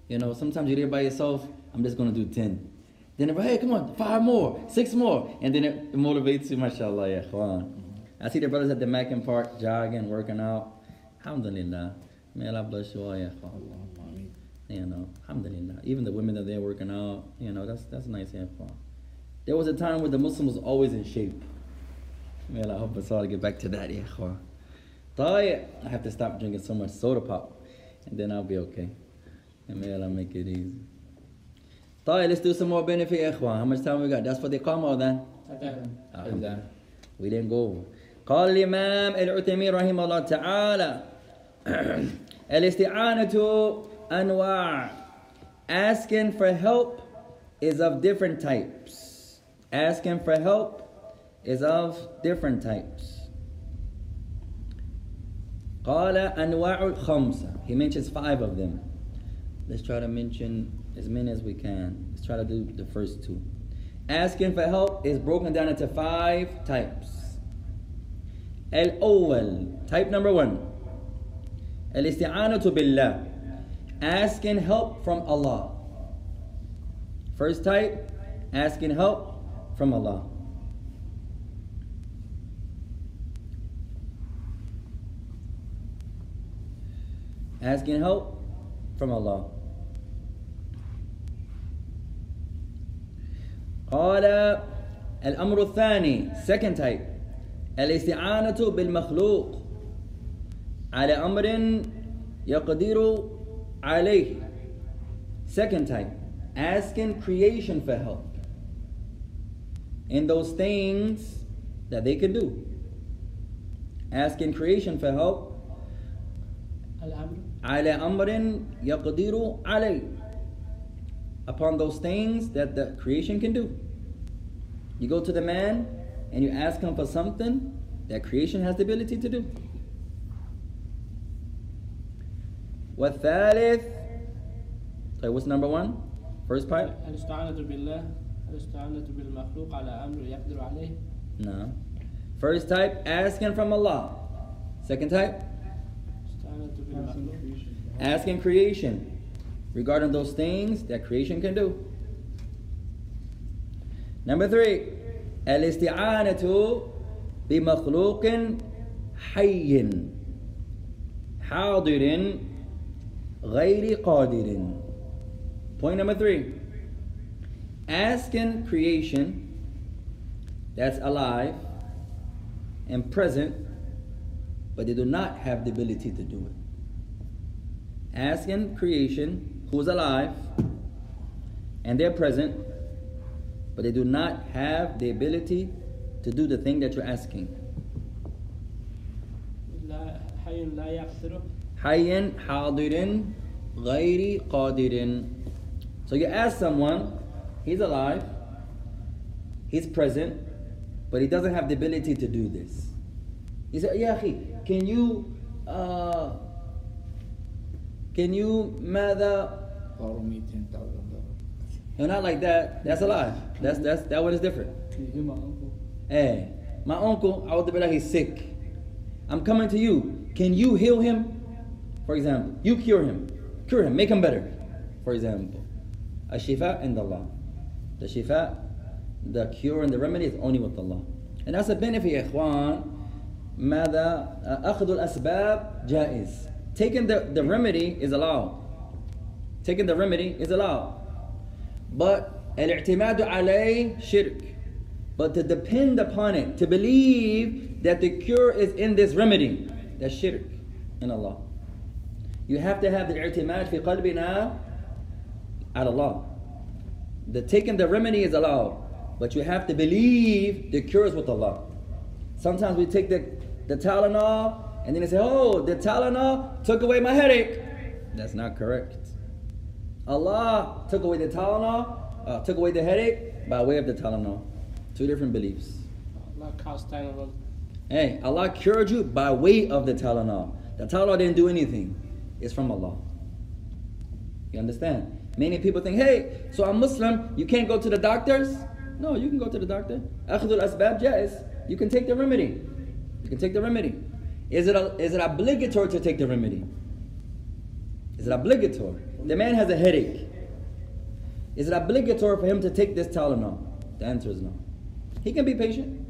S1: You know, sometimes you're there by yourself, I'm just gonna do 10. Then they're hey, come on, five more, six more. And then it, it motivates you, mashallah, yeah, Juan. Mm-hmm. I see the brothers at the Macken Park jogging, working out. Alhamdulillah. May Allah bless you all, yeah, Juan. You know, alhamdulillah. Even the women that they're working out, you know, that's that's nice and fun. There was a time where the Muslim was always in shape Man, I hope us all get back to that, yeah. طيب. I have to stop drinking so much soda pop, and then I'll be okay. And may Allah make it easy. طيب, let's do some more benefit, ikhwan. How much time we got? That's for the qamah or then?
S5: Adhan.
S1: We didn't go over. قال الإمام العثيمين رحمه الله تعالى الاستعانة أنواع Asking for help is of different types. Asking for help is of different types. قال أنواع الخمسة. He mentions five of them. Let's try to mention as many as we can. Let's try to do the first two. Asking for help is broken down into five types. الأول type number one الاستعانة بالله asking help from Allah first type asking help from Allah asking help from Allah قال الأمر الثاني second type الاستعانة بالمخلوق على أمر يقدر عليه second type asking creation for help in those things that they can do asking creation for help
S4: الأمر
S1: على أمر يقدر عليه upon those things that the creation can do you go to the man and you ask him for something that creation has the ability to do والثالث طيب what's number one first part
S4: الاستعانة بالله الاستعانة بالمخلوق على أمر يقدر عليه
S1: no first type asking from Allah second type
S4: الاستعانة
S3: Asking
S4: بالمخلوق
S3: creation.
S1: asking creation regarding those things that creation can do. Number three, الاستعانة بمخلوق حي حاضر غير قادر. Point number three, asking creation that's alive and present, but they do not have the ability to do it. Ask in creation who's alive and they're present, but they do not have the ability to do the thing that you're asking. Hayyan hadirin ghairi qadirin. So you ask someone, he's alive, he's present, but he doesn't have the ability to do this. He said, Ya can you, uh, can you ماذا
S5: Borrow me ten thousand dollars.
S1: No, not like that. That's alive. That's that's that one is different.
S3: Can you hear my uncle?
S1: Hey, my uncle, I would be like he's sick. I'm coming to you. Can you heal him? For example, you cure him, cure him, make him better. For example, a shifa and Allah. The shifa, the cure and the remedy is only with Allah. And that's a benefit, يا إخوان. ماذا أخذ الأسباب جائز. Taking the, the remedy is allowed. Taking the remedy is allowed. But الاعتماد عليه shirk. But to depend upon it, to believe that the cure is in this remedy, that's shirk in Allah. You have to have the i'timad fi qalbina على Allah. The taking the remedy is allowed, but you have to believe the cure is with Allah. Sometimes we take the, the Tylenol and then they say, oh, the Tylenol took away my headache. That's not correct. Allah took away the Tylenol, uh, took away the headache by way of the Tylenol. Two different beliefs.
S4: Allah caused Tylenol.
S1: Hey, Allah cured you by way of the Tylenol. The Tylenol didn't do anything. It's from Allah. You understand? Many people think, hey, so I'm Muslim, you can't go to the doctors? No, you can go to the doctor. Akhdul asbab jais. You can take the remedy. You can take the remedy. Is it, a, is it obligatory to take the remedy? Is it obligatory? The man has a headache. Is it obligatory for him to take this Tylenol? The answer is no. He can be patient.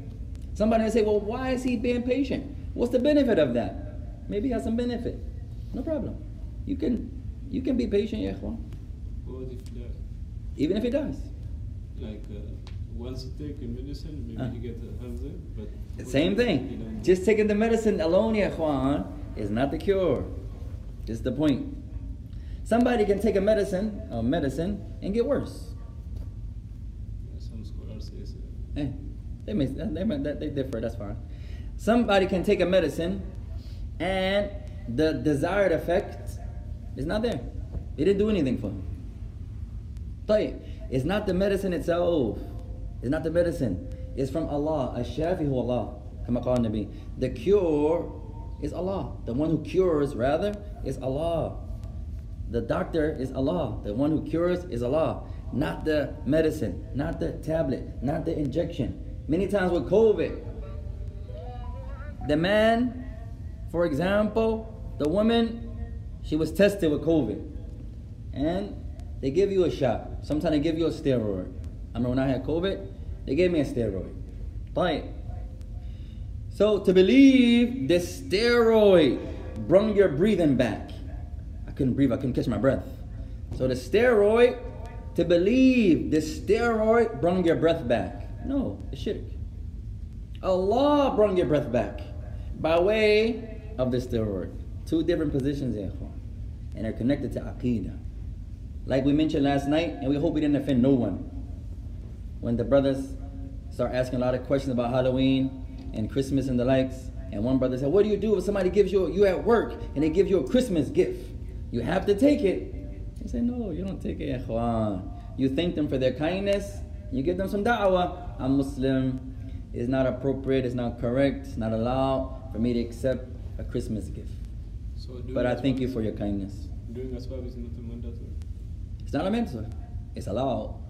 S1: Somebody may say, well, why is he being patient? What's the benefit of that? Maybe he has some benefit. No problem. You can you can be patient, ya ikhwan,
S6: What if the,
S1: even if he dies.
S6: like uh, once you take your medicine, maybe
S1: uh.
S6: you get healthy, but...
S1: Same thing. Just taking the medicine alone, yeah, Juan, is not the cure. Is the point. Somebody can take a medicine, a medicine, and get worse.
S6: Some scholars say so.
S1: Hey, they may, they, may, they differ. That's fine. Somebody can take a medicine, and the desired effect is not there. It didn't do anything for him. It's not the medicine itself. It's not the medicine. It's from Allah. Ash-shafihu Allah. Nabi. The cure is Allah. The one who cures, rather, is Allah. The doctor is Allah. The one who cures is Allah. Not the medicine, not the tablet, not the injection. Many times with COVID, the man, for example, the woman, she was tested with COVID. And they give you a shot. Sometimes they give you a steroid. I remember when I had COVID, they gave me a steroid. But so to believe this steroid brought your breathing back. I couldn't breathe, I couldn't catch my breath. So the steroid, to believe the steroid brought your breath back. No, it's shirk. Allah brought your breath back by way of the steroid. Two different positions, and they're connected to aqidah. Like we mentioned last night, and we hope we didn't offend no one. When the brothers start asking a lot of questions about Halloween and Christmas and the likes, and one brother said, What do you do if somebody gives you, you at work and they give you a Christmas gift? You have to take it. He said, No, you don't take it, ikhwan. You thank them for their kindness, you give them some da'wah. I'm Muslim. It's not appropriate, it's not correct, it's not allowed for me to accept a Christmas gift.
S6: So
S1: But I thank you for your kindness.
S6: Doing is not a mandatory.
S1: It's not a mandatory. It's allowed.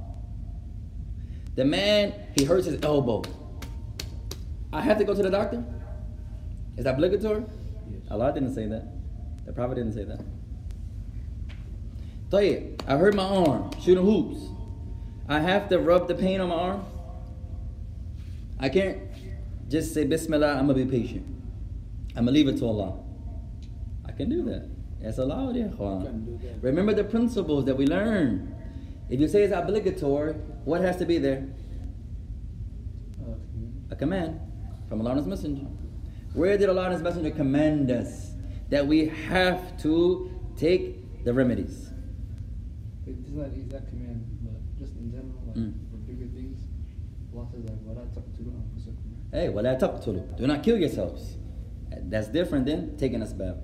S1: The man, he hurts his elbow. I have to go to the doctor? Is that obligatory?
S2: Yes.
S1: Allah didn't say that. The Prophet didn't say that. Tayyip, I hurt my arm shooting hoops. I have to rub the pain on my arm. I can't just say Bismillah, I'm gonna be patient. I'm gonna leave it to Allah. I can do that. That's allowed, yeah. Remember the principles that we learned. If you say it's obligatory, what has to be there? A command from Allah's His Messenger. Where did Allah's His Messenger command us that we have to take the remedies?
S3: It's not exact command, but just in general, like
S1: mm.
S3: for bigger things, Allah says like, "Wala taqtulu anfusakum."
S1: Hey, wala taqtulu. Do not kill yourselves. That's different than taking a bath.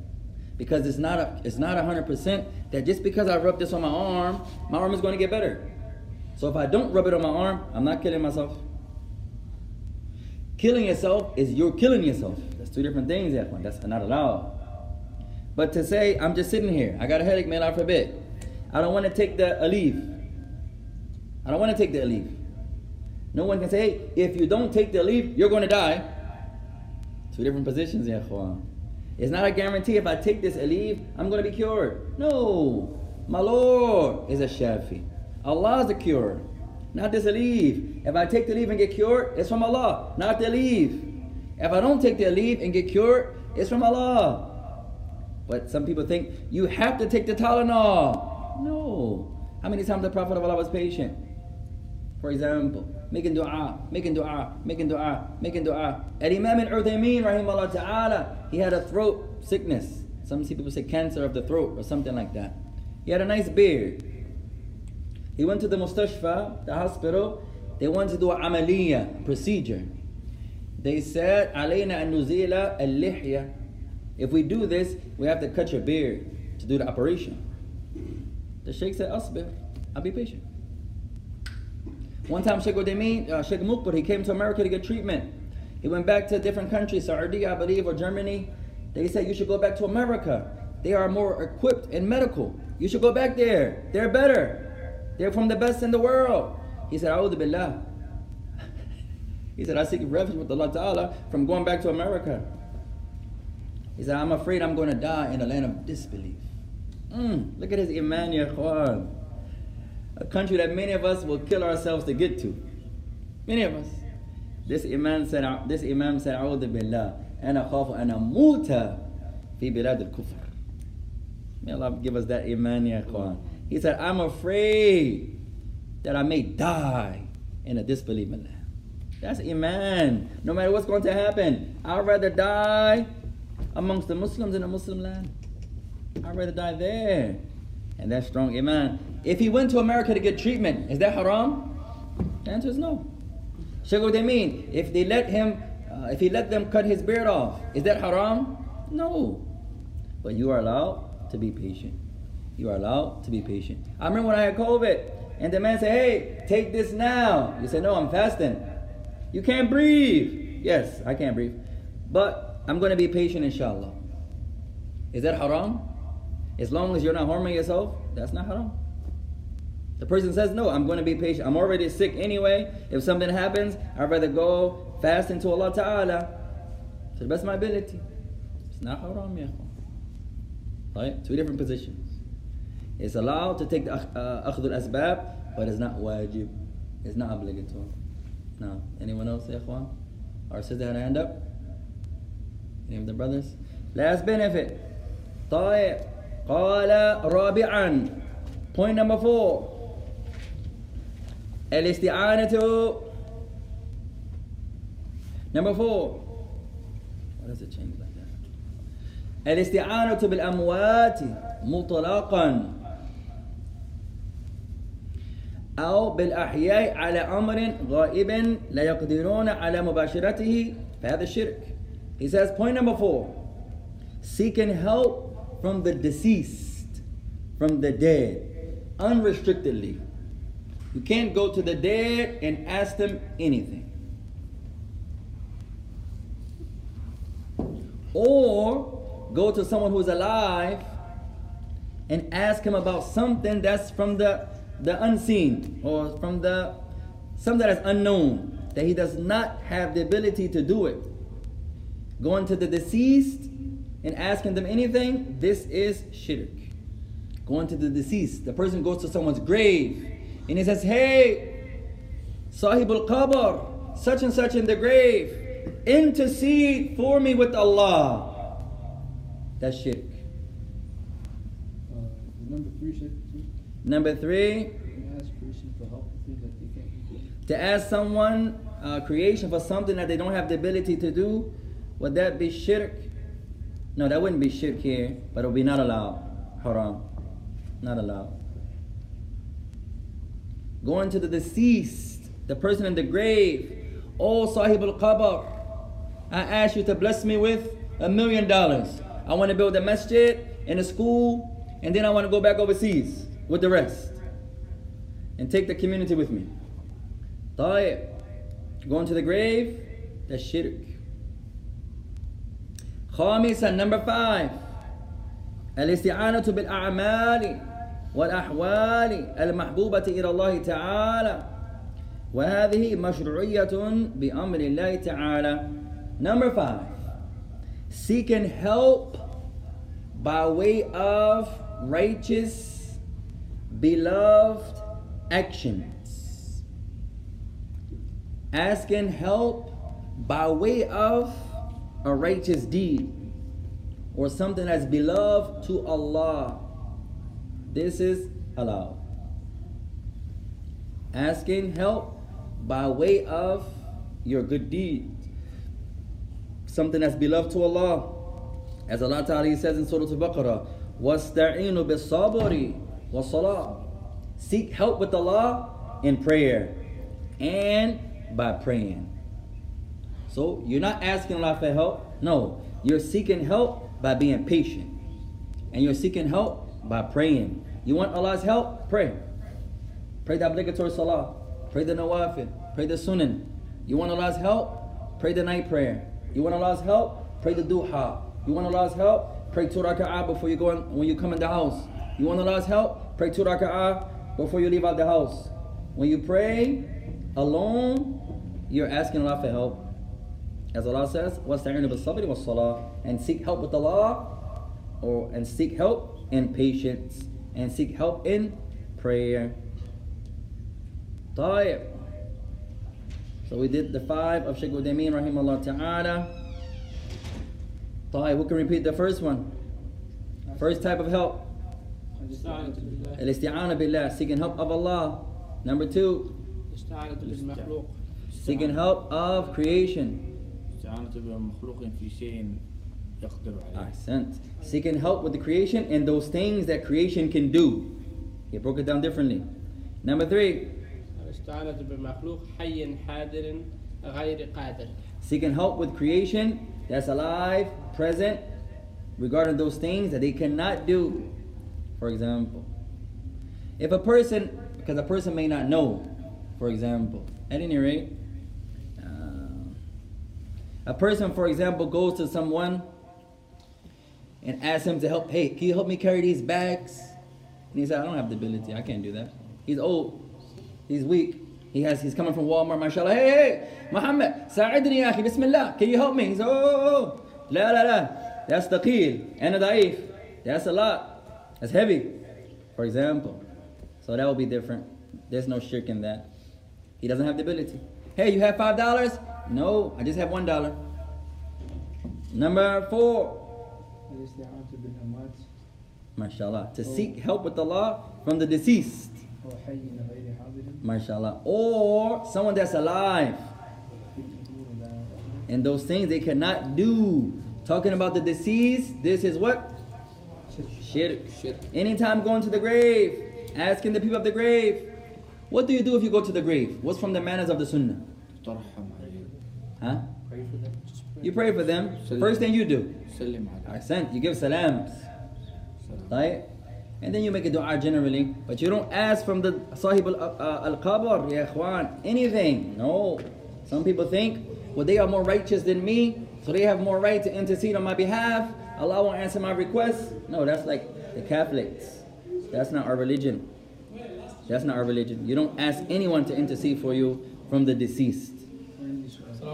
S1: Because it's not a, it's not hundred percent that just because I rub this on my arm, my arm is going to get better. So if I don't rub it on my arm, I'm not killing myself. Killing yourself is you're killing yourself. That's two different things, Ikhwan. That's not allowed. But to say, I'm just sitting here, I got a headache, man, I forbid. I don't want to take the Aleve. I don't want to take the Aleve. No one can say, hey, if you don't take the Aleve, you're going to die. Two different positions, ya ikhwan. It's not a guarantee if I take this Aleve, I'm going to be cured. No. My Lord is a shafi. Allah is the cure. Not this Aleve. If I take the Aleve and get cured, it's from Allah, not the Aleve. If I don't take the Aleve and get cured, it's from Allah. But some people think you have to take the Tylenol. No. How many times the Prophet of Allah was patient? For example, making dua, making dua, making dua, making dua. At Imam al Uthaymeen, rahimahullah ta'ala, he had a throat sickness. Some people say cancer of the throat or something like that. He had a nice beard. He went to the mustashfa, the hospital. They wanted to do an amaliyah, procedure. They said, Alayna an nuzila al. If we do this, we have to cut your beard to do the operation. The sheikh said, Asbir, I'll be patient. One time, Sheikh Uthaymeen, uh, Sheikh Muqbil, he came to America to get treatment. He went back to different country, Saudi, I believe, or Germany. They said, You should go back to America. They are more equipped in medical. You should go back there. They're better. They're from the best in the world. He said, A'udhu Billah. he said, I seek refuge with Allah Ta'ala from going back to America. He said, I'm afraid I'm going to die in a land of disbelief. Mm, look at his iman, ya ikhwan. A country that many of us will kill ourselves to get to. Many of us. This imam said, this imam said, "A'udhu billah, ana khafu ana muta fi bilad al-kufr." May Allah give us that iman, ya ikhwan. He said, "I'm afraid that I may die in a disbelieving land." That's iman. No matter what's going to happen, I'd rather die amongst the Muslims in a Muslim land. I'd rather die there. And that's strong iman. If he went to America to get treatment, is that haram? The answer is no. Shaykh Uthaymeen, if they let him, uh, if he let them cut his beard off, is that haram? No. But you are allowed to be patient. You are allowed to be patient. I remember when I had COVID, and the man said, "Hey, take this now." You said, "No, I'm fasting." You can't breathe. Yes, I can't breathe, but I'm going to be patient, inshallah. Is that haram? As long as you're not harming yourself, that's not haram. The person says, No, I'm going to be patient. I'm already sick anyway. If something happens, I'd rather go fast into Allah Ta'ala to the best of my ability. It's not haram, ya ikhwan. Right? Two different positions. It's allowed to take the uh, akhdul asbab, but it's not wajib. It's not obligatory. No. Anyone else, ya ikhwan? Our sister had a hand up? Any of the brothers? Last benefit. طيب قال رابعا. Point number four. الاستعانة. Number four. Why does it change like that? الاستعانة بالأموات مطلقا. أو بالأحياء على أمر غائب لا يقدرون على مباشرته فهذا الشرك. He says point number four. Seeking help from the deceased, from the dead, unrestrictedly. You can't go to the dead and ask them anything. Or go to someone who's alive and ask him about something that's from the, the unseen or from the something that is unknown, that he does not have the ability to do it. Going to the deceased and asking them anything, this is shirk. Going to the deceased. The person goes to someone's grave and he says, Hey, Sahib al Qabr, such and such in the grave, intercede for me with Allah. That's shirk.
S3: Uh, number three, too.
S1: Number three,
S3: You ask person for help with things that they can't do.
S1: to ask someone uh, creation for something that they don't have the ability to do, would that be shirk? No, that wouldn't be shirk here, but it would be not allowed. Haram. Not allowed. Going to the deceased, the person in the grave. Oh, Sahib al Qabr, I ask you to bless me with a million dollars. I want to build a masjid and a school, and then I want to go back overseas with the rest and take the community with me. Taib, going to the grave, that's shirk. خامسا number five الاستعانة بالأعمال والأحوال المحبوبة إلى الله تعالى وهذه مشروعية بأمر الله تعالى number five seeking help by way of righteous beloved actions asking help by way of a righteous deed or something that's beloved to Allah. This is allowed. Asking help by way of your good deed. Something that's beloved to Allah. As Allah Ta'ala says in Surah Al-Baqarah, وَاسْتَعِينُوا بِالصَّبْرِ وَالصَّلَاةِ Seek help with Allah in prayer and by praying. So you're not asking Allah for help. No, you're seeking help by being patient. And you're seeking help by praying. You want Allah's help? Pray. Pray the obligatory salah. Pray the nawafil. Pray the sunan. You want Allah's help? Pray the night prayer. You want Allah's help? Pray the duha. You want Allah's help? Pray two raka'ah before you go in, when you come in the house. You want Allah's help? Pray two raka'ah before you leave out the house. When you pray alone, you're asking Allah for help. As Allah says, وَاسْتَعِنُوا بِالصَّبْرِ وَالصَّلَاةِ And seek help with Allah, or, and seek help in patience, and seek help in prayer. طيب. So we did the five of Shaykh Uthaymeen, rahimahullah ta'ala. طيب, we can repeat the first one. First type of help. الاستعانة بالله, seeking help of Allah. Number two,
S4: seeking
S5: help of creation.
S1: Ahsant. Seeking help with the creation and those things that creation can do. He broke it down differently. Number three. Seeking help with creation that's alive, present, regarding those things that they cannot do. For example, if a person, because a person may not know, for example, at any rate, a person, for example, goes to someone and asks him to help, hey, can you help me carry these bags? And he said, I don't have the ability, I can't do that. He's old, he's weak. He has, he's coming from Walmart, mashallah. Hey, hey, Muhammad, ساعدني يا أخي, Bismillah. Can you help me? He's, oh, oh, oh. لا, لا, لا. That's thaqil. And ضعيف. That's a lot. That's heavy. For example. So that will be different. There's no shirk in that. He doesn't have the ability. Hey, you have five dollars? No, I just have one dollar. Number four. MashaAllah. To oh. seek help with Allah from the deceased. MashaAllah. Or someone that's alive. And those things they cannot do. Talking about the deceased, this is what? Shirk.
S5: Shirk.
S1: Anytime going to the grave, asking the people of the grave, what do you do if you go to the grave? What's from the manners of the sunnah? Huh?
S2: Pray for them. Pray.
S1: You pray for them. First thing you do.
S5: I
S1: Ahsan. You give salams. Right? And then you make a dua generally. But you don't ask from the sahib uh, uh, al-qabr, ya ikhwan, anything. No. Some people think, well, they are more righteous than me, so they have more right to intercede on my behalf. Allah will answer my requests. No, that's like the Catholics. That's not our religion. That's not our religion. You don't ask anyone to intercede for you from the deceased.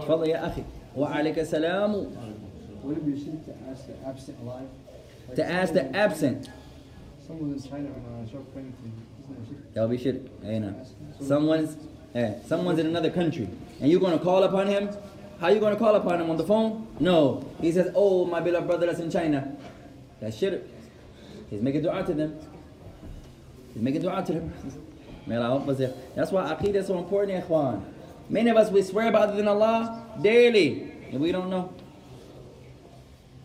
S3: وعندي سؤال
S1: تفضل يا أخي. وعليك السلام.
S3: Would it be shirk to ask the absent alive? Like
S1: To ask the
S3: someone-
S1: absent.
S3: Someone in China on a shop praying to isn't it shirk?
S1: That would be shirk. Eh, no. Someone's, eh, someone's in another country, and you're going to call upon him. How you going to call upon him on the phone? No. He says, "Oh, my beloved brother that's in China." That's shirk. He's making dua to them. He's making dua to them. May Allah help us here. That's why aqidah is so important, ya ikhwan. Many of us we swear by other than Allah daily, and we don't know.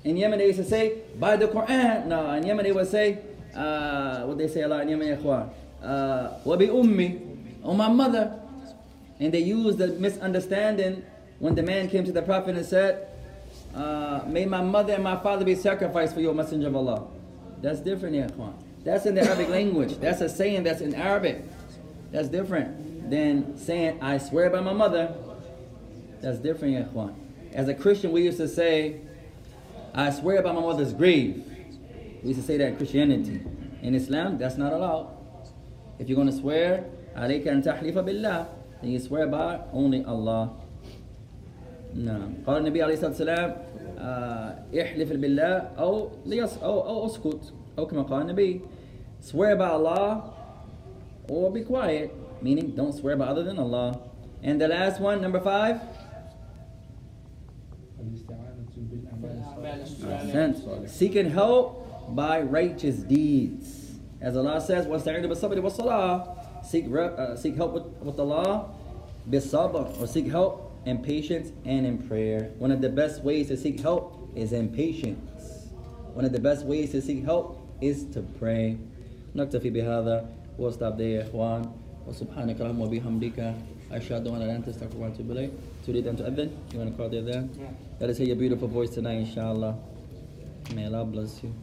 S1: In Yemen, they used to say, by the Quran. No, in Yemen, they would say, uh, what they say a lot in Yemen, ikhwan, uh, wabi ummi, on my mother. And they used the misunderstanding when the man came to the Prophet and said, uh, may my mother and my father be sacrificed for your Messenger of Allah. That's different, ikhwan. That's in the Arabic language. That's a saying that's in Arabic. That's different than saying, I swear by my mother. That's different, ya ikhwan. As a Christian, we used to say, I swear by my mother's grave. We used to say that in Christianity. In Islam, that's not allowed. If you're going to swear, عليك أن تحلف بالله, then you swear by only Allah. نعم. قال النبي عليه الصلاة والسلام آه، احلف بالله أو ليص أو أو اسكت أو كما قال النبي swear by Allah or be quiet meaning don't swear by other than Allah and the last one number five
S3: الاستعانة بالأعمال
S4: بالأعمال
S3: الصالحة.
S4: الصالحة
S1: Sense. Seeking help by righteous deeds. As Allah says, وَاسْتَعِينُ بِالصَّبْرِ وَالصَّلَاةِ Seek, re- uh, seek help with, with Allah, بالصبر, or seek help in patience and in prayer. One of the best ways to seek help is in patience. One of the best ways to seek help is to pray. نكتفي بهذا we'll stop there يا إخوان وسبحانك اللهم وبحمدك أشهد أن لا إله إلا أنت أستغفرك وأتوب إليك تريد أن تؤذن? You want to call the adhan? Let us hear your beautiful voice tonight, inshallah. May Allah bless you.